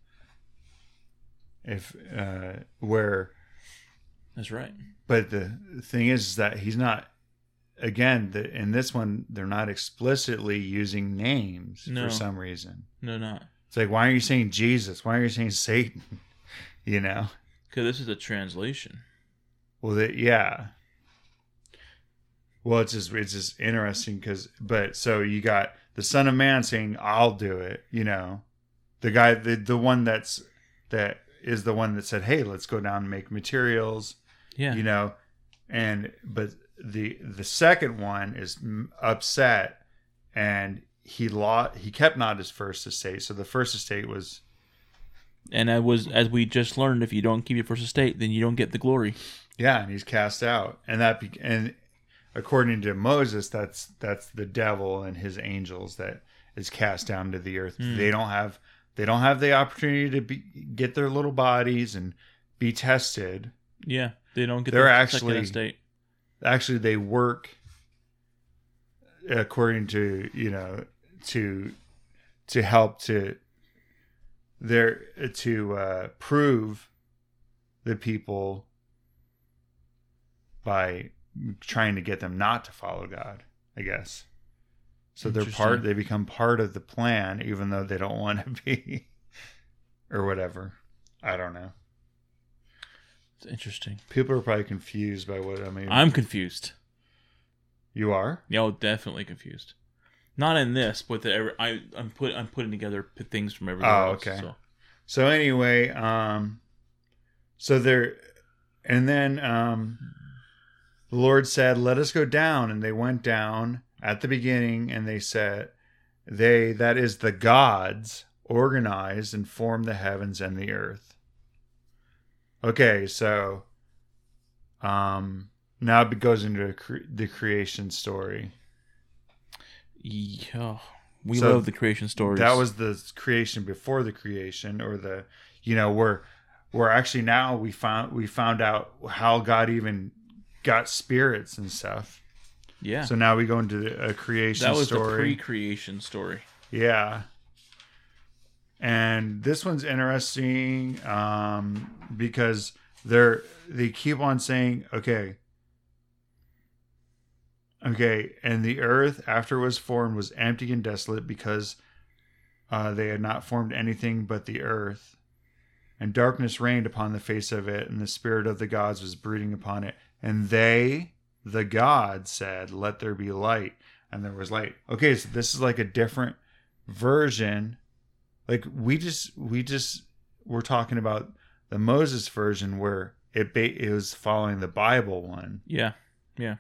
if uh where That's right. but the thing is that he's not again the, in this one they're not explicitly using names No. for some reason No, not. It's like why are you saying jesus why are you saying satan you know Because this is a translation. well the, yeah well it's just it's just interesting because but so you got the son of man saying i'll do it you know the guy the, the one that's that is the one that said, "Hey, let's go down and make materials." Yeah. You know, and but the the second one is upset, and he lost. He kept not his first estate. So the first estate was and I was as we just learned, if you don't keep your first estate, then you don't get the glory. yeah, and he's cast out, and that be, and according to Moses, that's that's the devil and his angels that is cast down to the earth. Hmm. They don't have they don't have the opportunity to be, get their little bodies and be tested. Yeah. They don't get They're the actually- second estate. actually they work according to you know to to help to their to uh, prove the people by trying to get them not to follow God, I guess. So they're part they become part of the plan even though they don't want to be or whatever. I don't know. It's interesting. People are probably confused by what I mean. I'm confused. you are? Yeah, oh, definitely confused. Not in this, but the, every- I I'm put I'm putting together things from everywhere. Oh, else, okay. so. So anyway, um so there and then um the Lord said, "Let us go down." And they went down at the beginning and they said they that is the gods organized and formed the heavens and the earth. Okay, so um now it goes into a cre- the creation story. Yeah, we So love the creation stories. That was the creation before the creation, or the you know where where actually now we found we found out how God even got spirits and stuff. yeah. So now we go into the, a creation story. that was the story. pre-creation story. yeah. And this one's interesting um, because they're they keep on saying, okay, okay, and the earth after it was formed was empty and desolate because uh, they had not formed anything but the earth, and darkness reigned upon the face of it, and the spirit of the gods was brooding upon it, and they, the gods, said, "Let there be light," and there was light. Okay, so this is like a different version. Like we just we just we're talking about the Moses version where it ba- it was following the Bible one. Yeah, Yeah,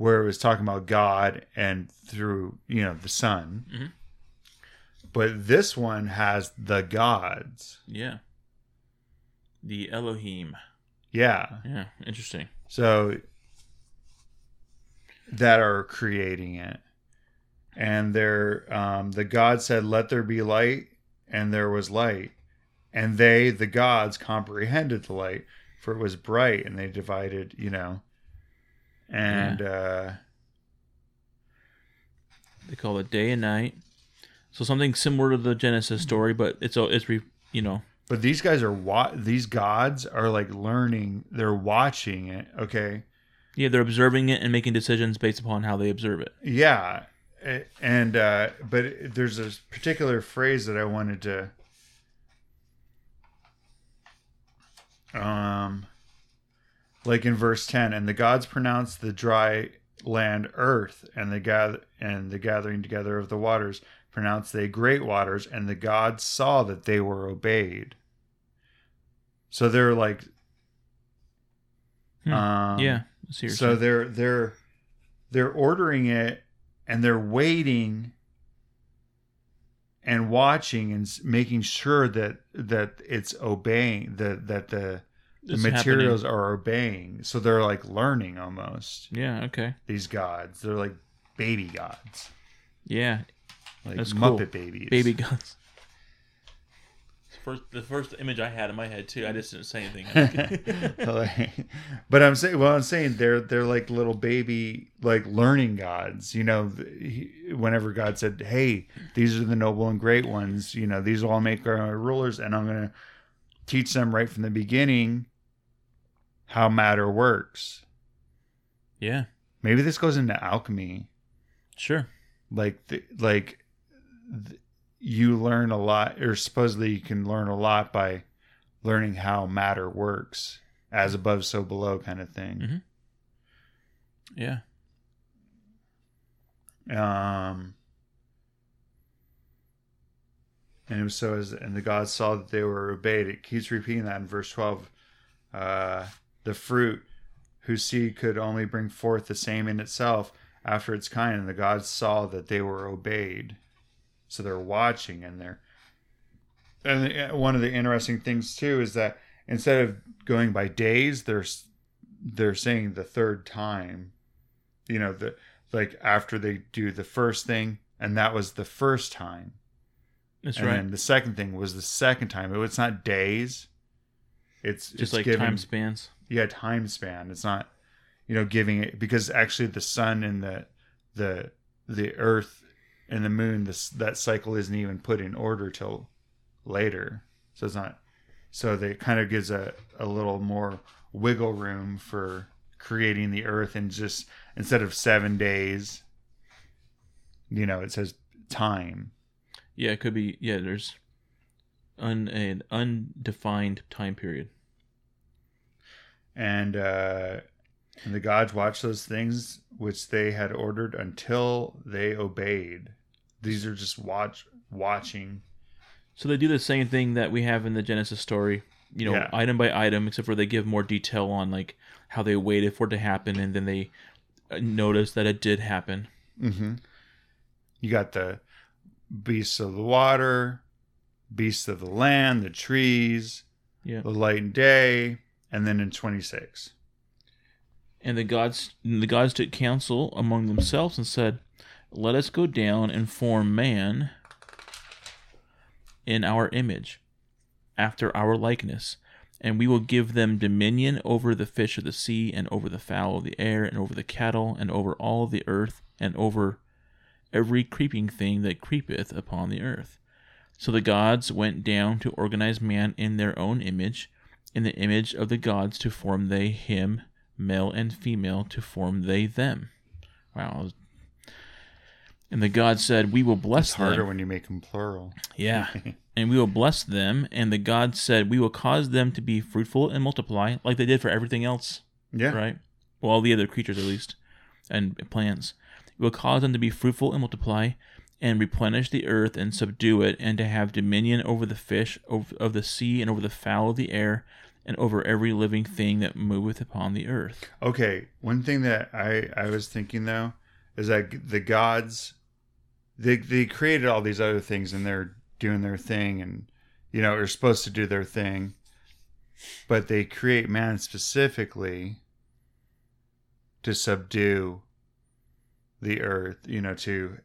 where it was talking about God and through you know the Son. Mhm. But this one has the gods. yeah. The Elohim. Yeah. Yeah, interesting. So that are creating it. And they're um the God said, Let there be light, and there was light. And they, the gods, comprehended the light, for it was bright, and they divided, you know. And uh They call it day and night. So something similar to the Genesis story, but it's a it's re, you know but these guys are wa- these gods are like learning, they're watching it, okay? yeah they're observing it and making decisions based upon how they observe it. Yeah, and uh, but there's a particular phrase that I wanted to, um, like in verse ten, and the gods pronounced the dry land earth, and the gather and the gathering together of the waters pronounced they great waters, and the gods saw that they were obeyed. So they're like, Hmm. um, yeah. I see what you're so they're they're they're ordering it and they're waiting and watching and making sure that that it's obeying that that the the It's materials happening. are obeying so they're like learning almost Yeah. Okay. these gods they're like baby gods Yeah. like That's cool. muppet babies Baby gods. First, the first image I had in my head too. I just didn't say anything. But I'm saying, well, I'm saying they're they're like little baby, like learning gods. You know, he, whenever God said, "Hey, these are the noble and great ones," you know, these will all make our rulers, and I'm gonna teach them right from the beginning how matter works. yeah. Maybe this goes into alchemy, Sure. like the, like you learn a lot, or supposedly you can learn a lot by learning how matter works, as above, so below, kind of thing. Mhm. Yeah. Um, and so as and the gods saw that they were obeyed. It keeps repeating that in verse twelve. Uh, the fruit whose seed could only bring forth the same in itself after its kind, and the gods saw that they were obeyed. So they're watching and they're and uh, one of the interesting things too is that instead of going by days, they're they're saying the third time. You know, the like after they do the first thing, and that was the first time. That's and right. then the second thing was the second time. It- It's not days. It's Just it's like given- time spans. Yeah time span it's not you know giving it because actually the sun and the the the earth and the moon this that cycle isn't even put in order till later so it's not so they kind of gives a, a little more wiggle room for creating the earth and just instead of seven days you know it says time Yeah, it could be. Yeah, there's un, an undefined time period. And uh and the gods watched those things which they had ordered until they obeyed these are just watch watching So they do the same thing that we have in the Genesis story, you know, Yeah. item by item, except for they give more detail on like how they waited for it to happen, and then they uh, notice that it did happen. mm-hmm. you got the beasts of the water beasts of the land the trees Yeah, the light and day and then in 26 and the gods, the gods took counsel among themselves and said, "Let us go down and form man in our image, after our likeness." And we will give them dominion over the fish of the sea, and over the fowl of the air, and over the cattle, and over all the earth, and over every creeping thing that creepeth upon the earth. So the gods went down to organize man in their own image, in the image of the gods to form they him, male and female to form they them. Wow. And the gods said, We will bless it's harder them. when you make them plural Yeah. and we will bless them. And the gods said, We will cause them to be fruitful and multiply, like they did for everything else yeah right? Well, all the other creatures at least, and plants. It will cause them to be fruitful and multiply, and replenish the earth and subdue it, and to have dominion over the fish of, of the sea, and over the fowl of the air, and over every living thing that moveth upon the earth. Okay, one thing that I I was thinking though is that the gods they they created all these other things and they're doing their thing and you know are supposed to do their thing, but they create man specifically to subdue the earth, you know, to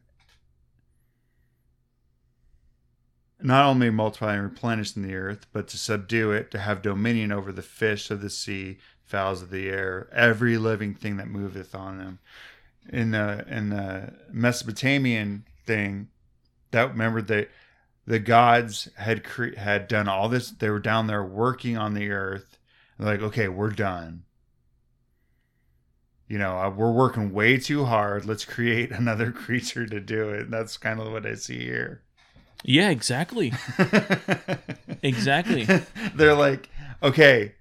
not only multiply and replenish in the earth, but to subdue it, to have dominion over the fish of the sea, fowls of the air, every living thing that moveth on them. In the in the Mesopotamian thing, that remember that the gods had cre- had done all this. They were down there working on the earth. Like, okay, we're done. You know, uh, we're working way too hard. Let's create another creature to do it. That's kind of what I see here. Yeah, exactly. Exactly. They're like, okay,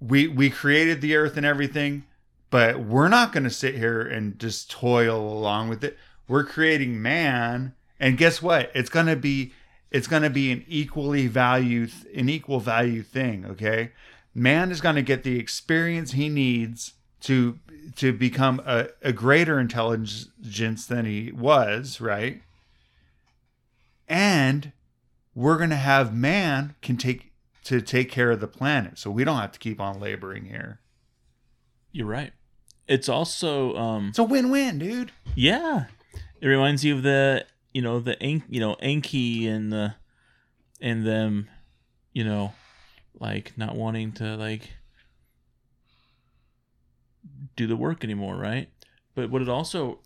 we we created the earth and everything, but we're not going to sit here and just toil along with it. We're creating man, and guess what? It's going to be it's going to be an equally value an equal value thing, okay? Man is going to get the experience he needs to to become a, a greater intelligence than he was, right? And we're going to have man can take to take care of the planet so we don't have to keep on laboring here You're right. It's also um it's a win-win dude Yeah, it reminds you of the you know the An- you know Enki and the and them, you know, like not wanting to like do the work anymore, right? But what it also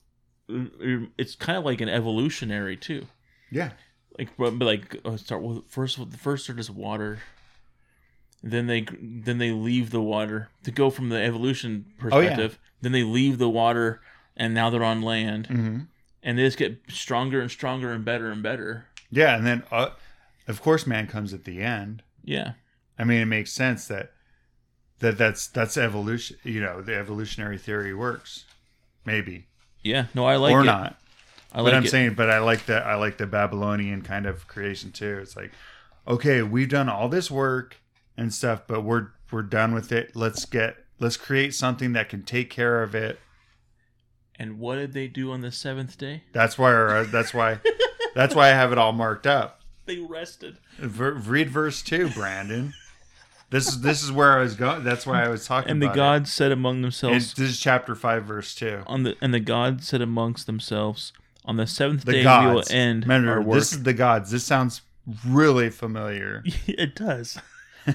it's kind of like an evolutionary too. yeah Like but, but like uh, start with first the first start is water. Then they then they leave the water to go from the evolution Oh, yeah. perspective. Then they leave the water and now they're on land mm-hmm. and they just get stronger and stronger and better and better. yeah and then uh, of course man comes at the end Yeah, i mean it makes sense that that that's that's evolution you know the evolutionary theory works maybe yeah. No, I like or it. not I but like I'm it. saying, but I like the I like the Babylonian kind of creation too. It's like, okay, we've done all this work and stuff, but we're we're done with it. Let's get let's create something that can take care of it. And what did they do on the seventh day? That's why. Uh, that's why. that's why I have it all marked up. They rested. Ver, read verse two, Brandon. This is this is where I was going. That's why I was talking. And the gods said among It. And themselves this is chapter five, verse two. on the and the gods said amongst themselves, on the seventh The day gods. we will end Remember, our work. this is the gods. This sounds really familiar. it does.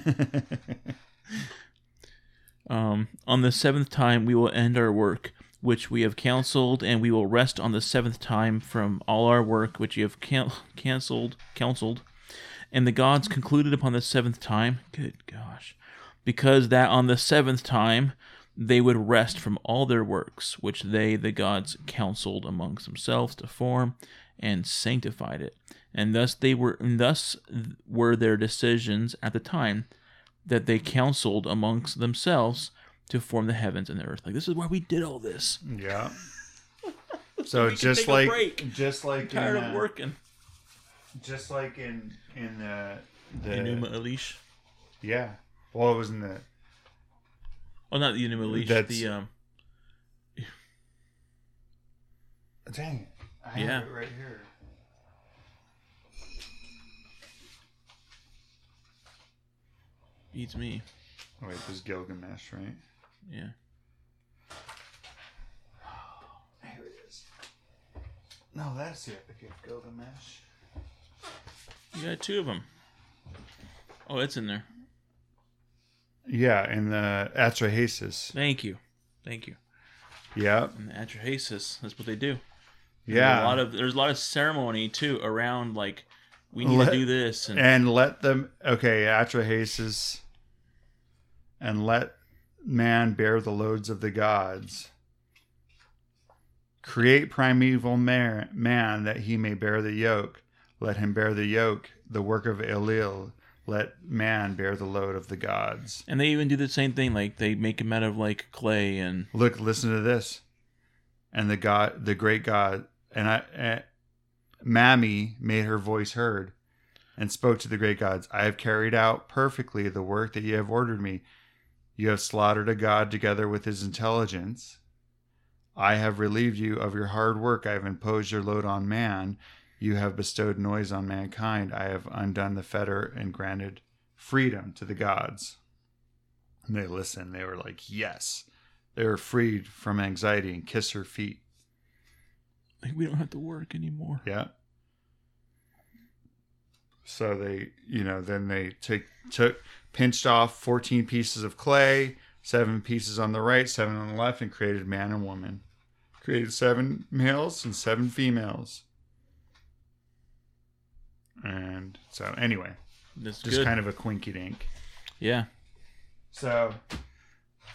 Um, on the seventh time we will end our work, which we have counseled, and we will rest on the seventh time from all our work which you have can- cancelled, counseled. And the gods concluded upon the seventh time. Good gosh, because that on the seventh time they would rest from all their works which they, the gods, counseled amongst themselves to form and sanctified it. And thus they were, and thus were their decisions at the time that they counseled amongst themselves to form the heavens and the earth. Like this is where we did all this. Yeah. So We can just take a like break. just like Tired in, of uh, working. just like in in uh, the Enuma Elish. yeah. Well, it was in the Oh, not the Enuma Elish. That's- The um. dang it. I Yeah. have it right here. Beats me. Oh, wait, this is Gilgamesh, right? Yeah. Here it is. No, that's the Epic of Gilgamesh. You got two of them. Oh, it's in there. Yeah, in the Atrahasis. Thank you. Thank you. Yeah, And the Atrahasis. That's what they do. yeah. A lot of there's a lot of ceremony too around like we need Let- to do this and, and let them okay atrahasis and let man bear the loads of the gods create primeval man, man that he may bear the yoke let him bear the yoke the work of elil let man bear the load of the gods. And they even do the same thing like they make him out of like clay and look listen to this. And the god the great god and i eh, Mami made her voice heard and spoke to the great gods. I have carried out perfectly the work that you have ordered me. You have slaughtered a god together with his intelligence. I have relieved you of your hard work. I have imposed your load on man you have bestowed noise on mankind i have undone the fetter and granted freedom to the gods and they listened they were like yes they were freed from anxiety and kiss her feet. like we don't have to work anymore. Yeah. So they, you know, then they took took pinched off 14 pieces of clay, seven pieces on the right, seven on the left, and created man and woman. Created seven males and seven females. And so anyway, That's just good. kind of a quinky dink. yeah. So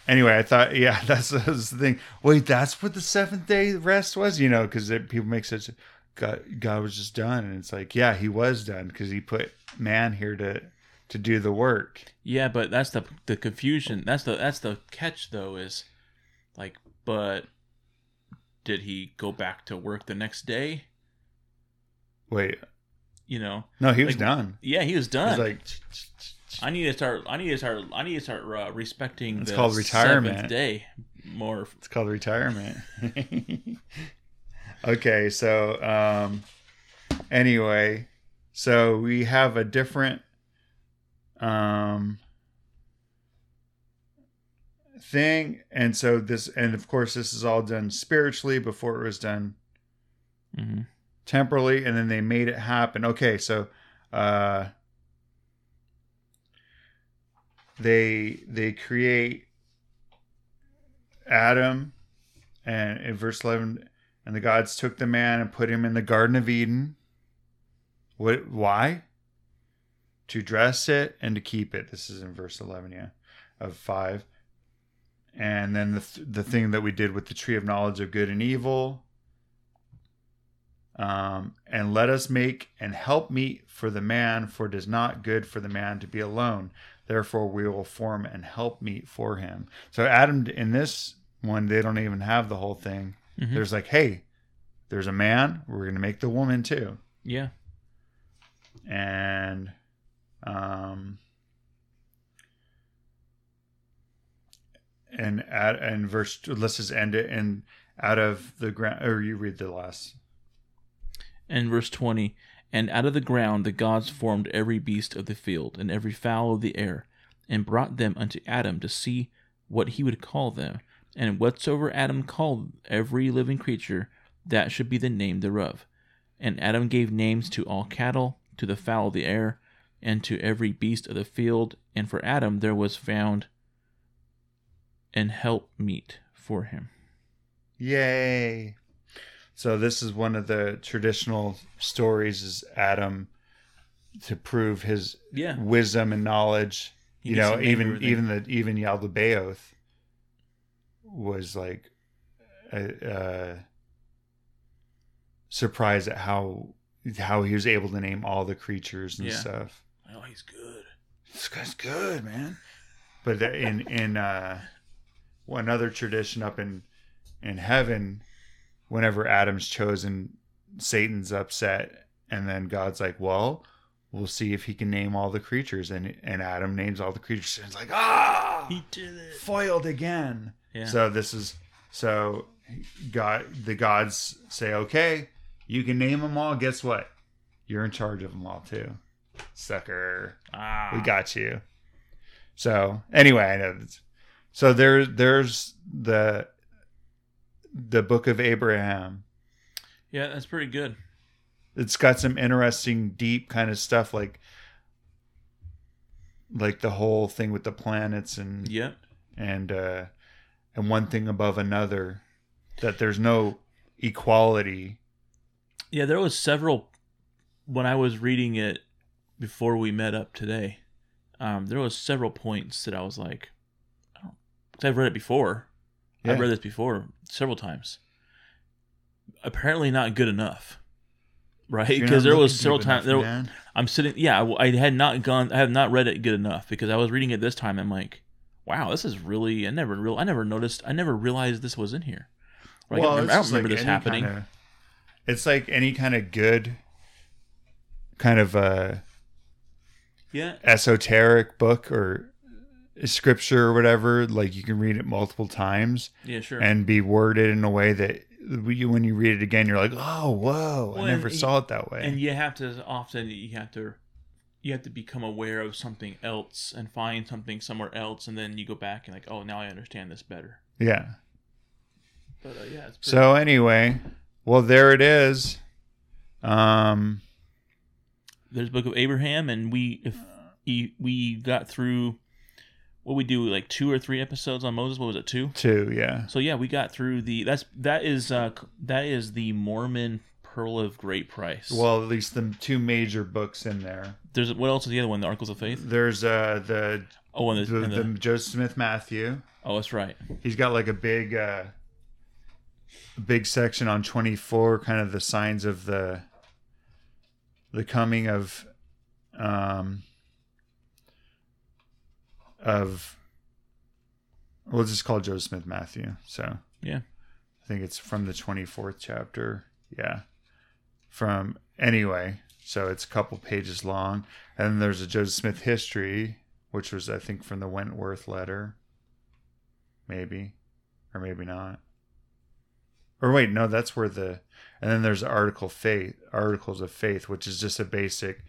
anyway, I thought, yeah, that's, that's the thing. Wait, that's what the seventh day rest was, you know, because people make such God, God was just done, and it's like, yeah, he was done because he put man here to to do the work. Yeah, but that's the the confusion. That's the that's the catch though is like but did he go back to work the next day? Wait, You know. no, he was Like, done. Yeah, he was He's done. like, I need to start I need to start I need to start uh, respecting It's the called retirement. day more. it's called retirement. okay, so um, anyway, so we have a different um thing and so this and of course this is all done spiritually before it was done hmm temporally and then they made it happen. Okay so uh they they create adam and in verse 11 and the gods took the man and put him in the garden of eden. What why? To dress it and to keep it. This is in verse 11 yeah of 5 and then the, th- the thing that we did with the tree of knowledge of good and evil um, and let us make and help meet for the man, for it is not good for the man to be alone. Therefore, we will form and help meet for him. So, Adam, in this one, they don't even have the whole thing. Mhm. There's like, hey, there's a man, we're going to make the woman too. Yeah. And um and at and verse let's just end it and out of the ground or you read the last And verse 20 And out of the ground the gods formed every beast of the field and every fowl of the air, and brought them unto Adam to see what he would call them. And whatsoever Adam called every living creature, that should be the name thereof. And Adam gave names to all cattle, to the fowl of the air, and to every beast of the field. And for Adam there was found an help meet for him. Yay. So this is one of the traditional stories is Adam to prove his Yeah. wisdom and knowledge. He you know, even even the even Yaldabaoth was like uh, uh, surprised at how how he was able to name all the creatures and Yeah. stuff. Oh, he's good. This guy's good, man. But in in uh, one other tradition up in in heaven, whenever Adam's chosen, Satan's upset, and then God's like, "Well, we'll see if he can name all the creatures." And and Adam names all the creatures, and it's like, "Ah, He did it. foiled again." Yeah. So this is so God. The gods say, "Okay, you can name them all. Guess what? You're in charge of them all too, sucker." ah. we got you. So anyway, I know. This. So there, there's the the book of Abraham. Yeah, that's pretty good. It's got some interesting, deep kind of stuff, like like the whole thing with the planets and yeah, and uh, and one thing above another. That there's no equality. Yeah, there was several when I was reading it before we met up today. Um, there was several points that I was like, I don't, cause I've read it before. Yeah. I've read this before several times. Apparently, not good enough, right? Because there was several times. There, man. I'm sitting. Yeah, I, I had not gone. I have not read it good enough because I was reading it this time. I'm like, wow, this is really. I never real. I never noticed. I never realized this was in here. Like, I don't remember, I don't it's remember like this happening. kinda- it's like any kind of good, kind of uh, yeah, esoteric book or scripture or whatever. Like you can read it multiple times yeah, sure. and be worded in a way that you, when you read it again, you're like, oh, whoa, Well, I never and- saw it that way. and you have to often you have to you have to become aware of something else and find something somewhere else and then you go back and like oh now i understand this better yeah. but uh, yeah it's pretty, So anyway, well, there it is. Um, there's book of abraham and we if we got through what we do like two or three episodes on moses what was it two two, yeah. so yeah we got through the that's that is uh that is the mormon pearl of great price Well, at least the two major books in there. there's what else is the other one the articles of faith There's uh the oh and the, the, and the, the Joseph Smith Matthew. oh that's right He's got like a big uh big section on 24 kind of the signs of the the coming of um of we'll just call Joe Smith Matthew. So yeah I think it's from the 24th chapter. Yeah. From anyway, so it's a couple pages long. And then there's a Joseph Smith history, which was I think from the Wentworth letter. Maybe. Or maybe not. Or wait, no, that's where the and then there's article faith articles of faith, which is just a basic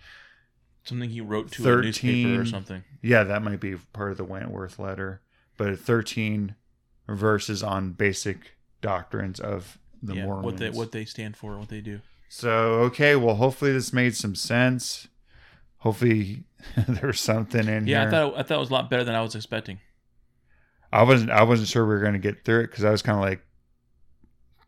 something he wrote to a newspaper or something yeah, that might be part of the Wentworth letter. But 13 verses on basic doctrines of the yeah, Mormons. what they what they stand for, what they do. So okay, well, hopefully this made some sense. Hopefully there's something in Yeah, here. Yeah, I thought I thought it was a lot better than I was expecting. I wasn't. I wasn't sure we were going to get through it because I was kind of like,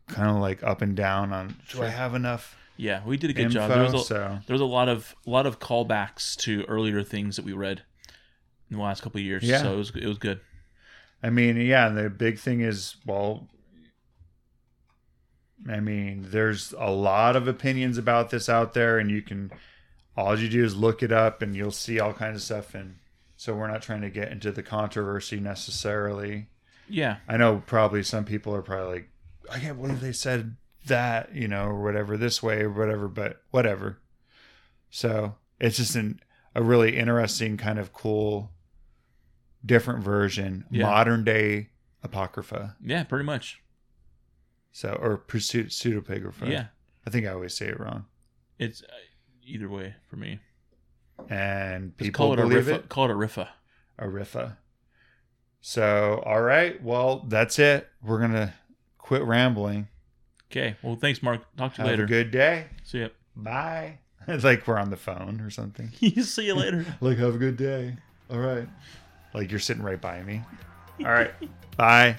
kind of like up and down on. Do I have enough Yeah, we did a good info? job. There was a, so there was a lot of a lot of callbacks to earlier things that we read in the last couple of years. Yeah. So it was it was good. I mean, yeah. The big thing is, well, I mean, there's a lot of opinions about this out there, and you can all you do is look it up, and you'll see all kinds of stuff. And so we're not trying to get into the controversy necessarily. Yeah. I know probably some people are probably like, I can't believe they said that, you know, or whatever, this way or whatever, but whatever. So it's just an, a really interesting, kind of cool, different version, Yeah. modern day apocrypha. Yeah, pretty much. So, or pseudo pseudepigrapha. Yeah, I think I always say it wrong. it's uh, either way for me. And Just people call it a believe riffa. it. Call it a riffa. Arifa. So, all right. Well, that's it. We're going to quit rambling. Okay. Well, thanks, Mark. Talk to you Have later. a good day. See ya. Bye. It's like we're on the phone or something. See you later. Like, have a good day. All right. Like you're sitting right by me. All right. Bye.